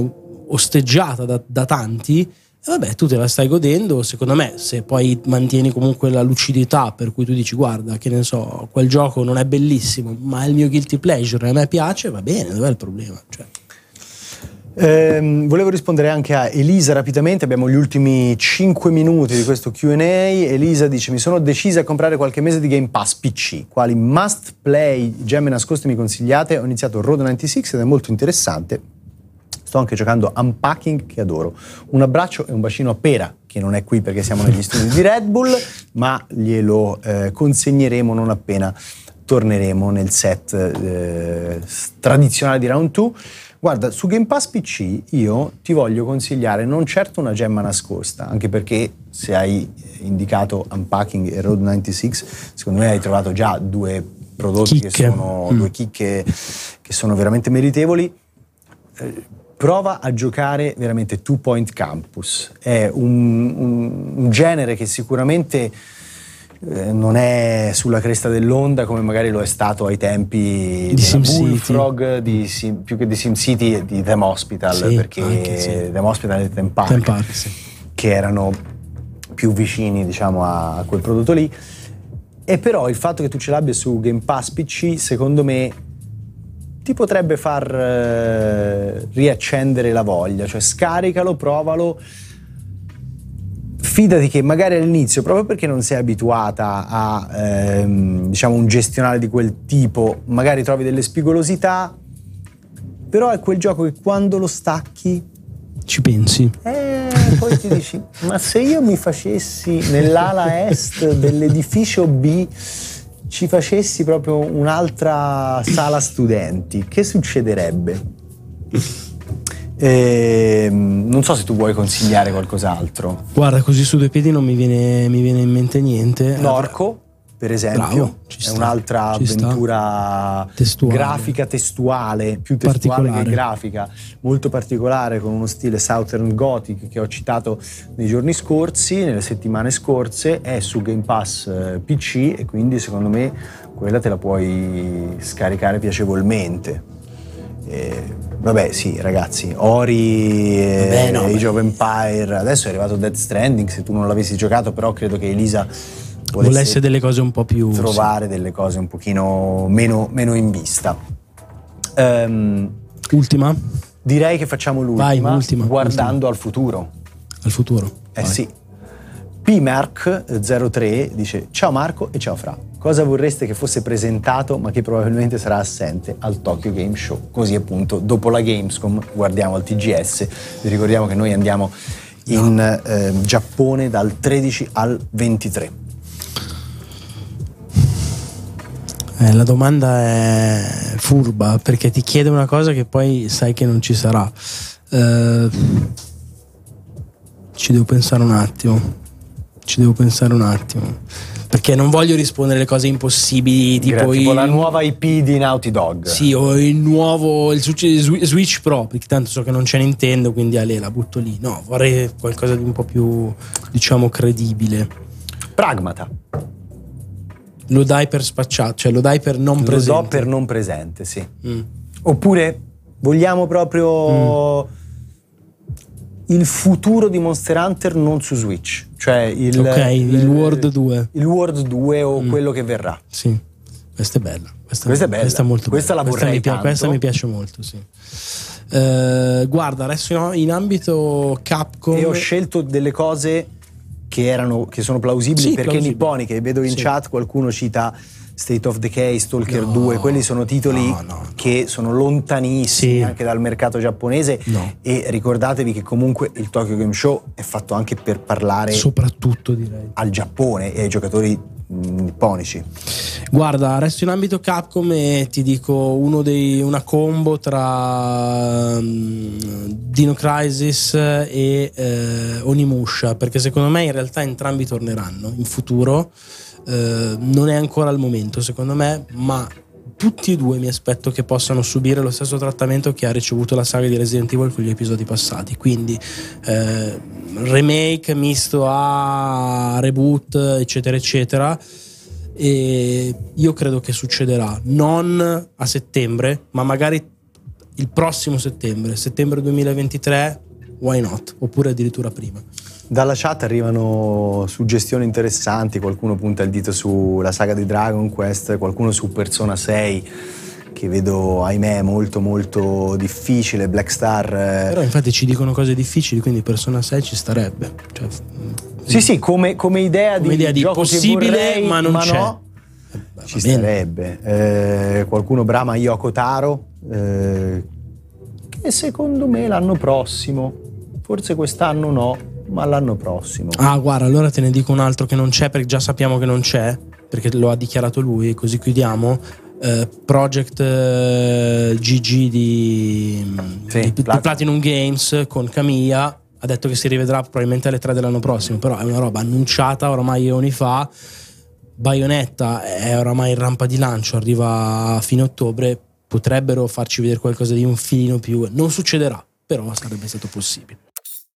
osteggiata da, da tanti, e vabbè, tu te la stai godendo, secondo me, se poi mantieni comunque la lucidità per cui tu dici guarda, che ne so, quel gioco non è bellissimo, ma è il mio guilty pleasure a me piace, va bene, dov'è il problema? Cioè, Ehm, volevo rispondere anche a Elisa rapidamente, abbiamo gli ultimi 5 minuti di questo QA. Elisa dice: Mi sono decisa a comprare qualche mese di Game Pass PC. Quali must play gemme nascoste mi consigliate? Ho iniziato Road 96 ed è molto interessante. Sto anche giocando Unpacking che adoro. Un abbraccio e un bacino a Pera, che non è qui perché siamo negli studi di Red Bull, ma glielo eh, consegneremo non appena torneremo nel set eh, tradizionale di Round 2. Guarda, su Game Pass PC io ti voglio consigliare non certo una gemma nascosta, anche perché se hai indicato Unpacking e Road 96, secondo me hai trovato già due prodotti che Chicche. sono Mm. due chicche che sono veramente meritevoli. Eh, Prova a giocare veramente Two Point Campus. È un, un- un genere che sicuramente eh, non è sulla cresta dell'onda come magari lo è stato ai tempi di. Bullfrog, di Sim- più che di SimCity, di Them Hospital, Sì, perché anche, sì. Them Hospital e Them Park, Time Park, sì. che erano più vicini diciamo, a quel prodotto lì. E però il fatto che tu ce l'abbia su Game Pass PC, secondo me, ti potrebbe far eh, riaccendere la voglia, cioè scaricalo, provalo. Fidati che magari all'inizio, proprio perché non sei abituata a ehm, diciamo un gestionale di quel tipo, magari trovi delle spigolosità, però è quel gioco che quando lo stacchi ci pensi. eh, poi ti dici, ma se io mi facessi nell'ala est dell'edificio B, ci facessi proprio un'altra sala studenti, che succederebbe? Ehm, non so se tu vuoi consigliare qualcos'altro. Guarda, così su due piedi non mi viene, mi viene in mente niente. Norco, per esempio, Bravo, è un'altra avventura Testuale. grafica testuale, più testuale che grafica, molto particolare con uno stile Southern Gothic che ho citato nei giorni scorsi, nelle settimane scorse, è su Game Pass eh, PC e quindi secondo me quella te la puoi scaricare piacevolmente. Eh, vabbè, sì, ragazzi, Ori, e Vabbè, no, Age of Empire, adesso è arrivato Death Stranding, se tu non l'avessi giocato, però credo che Elisa volesse, Volesse delle cose un po' più. trovare delle cose un pochino meno, meno in vista. Sì. Ultima direi che facciamo l'ultima, Vai, l'ultima, guardando al futuro. al futuro. Eh Vai. sì. PMark03 dice Ciao Marco e ciao Fra. Cosa vorreste che fosse presentato ma che probabilmente sarà assente al Tokyo Game Show? Così appunto dopo la Gamescom guardiamo al TGS. Vi ricordiamo che noi andiamo in eh, Giappone dal 13 al 23. Eh, la domanda è furba perché ti chiede una cosa che poi sai che non ci sarà. Eh, ci devo pensare un attimo. Ci devo pensare un attimo. Perché non voglio rispondere alle cose impossibili, tipo, tipo la il- nuova IP di Naughty Dog. Sì, o il nuovo il Switch, Switch Pro, perché tanto so che non c'è Nintendo, quindi Ale la butto lì. No, vorrei qualcosa di un po' più, diciamo, credibile. Pragmata. Lo dai per spacciato, cioè lo dai per non Lo presente. do per non presente, sì. Mm. Oppure vogliamo proprio il futuro di Monster Hunter non su Switch, cioè il, Ok, il World 2. Il World 2 o quello che verrà. Sì. Questa è bella. Questa, questa è bella. Questa è molto questa bella. La questa, mi, tanto. questa mi piace molto, sì. Eh, guarda, adesso in ambito Capcom. E ho scelto delle cose che, erano, che sono plausibili Sì, perché plausibili. nipponiche. Vedo in Sì. chat qualcuno cita State of Decay, Stalker No, 2, quelli sono titoli no, no, che sono lontanissimi Sì. anche dal mercato giapponese e ricordatevi che comunque il Tokyo Game Show è fatto anche per parlare Soprattutto direi. al Giappone e ai giocatori mh, nipponici. Guarda, resto in ambito Capcom e ti dico dei, una combo tra mm, Dino Crisis e eh, Onimusha, perché secondo me in realtà entrambi torneranno in futuro. Eh, non è ancora il momento, secondo me, ma tutti e due mi aspetto che possano subire lo stesso trattamento che ha ricevuto la saga di Resident Evil con gli episodi passati. Quindi eh, remake misto a reboot, eccetera, eccetera. E io credo che succederà non a settembre, ma magari il prossimo settembre, settembre 2023, why not? Oppure addirittura prima. Dalla chat arrivano suggestioni interessanti, qualcuno punta il dito sulla saga di Dragon Quest, qualcuno su Persona 6 che vedo ahimè molto molto difficile, Black Star. eh, Però infatti ci dicono cose difficili, quindi Persona 6 ci starebbe. Cioè, Sì, sì, come, come idea come di idea di possibile, vorrei, ma non c'è. no, eh, va ci starebbe. Eh, qualcuno brama Yoko Taro, eh, che secondo me l'anno prossimo, forse quest'anno no, ma l'anno prossimo. Ah, guarda, allora te ne dico un altro che non c'è, perché già sappiamo che non c'è, perché lo ha dichiarato lui, così chiudiamo. Eh, Project eh, GG di, Sì, di- di Platinum. Platinum Games con Camilla ha detto che si rivedrà probabilmente alle 3 dell'anno prossimo però è una roba annunciata oramai eoni fa Bayonetta è oramai in rampa di lancio arriva a fine ottobre potrebbero farci vedere qualcosa di un filino più non succederà però sarebbe stato possibile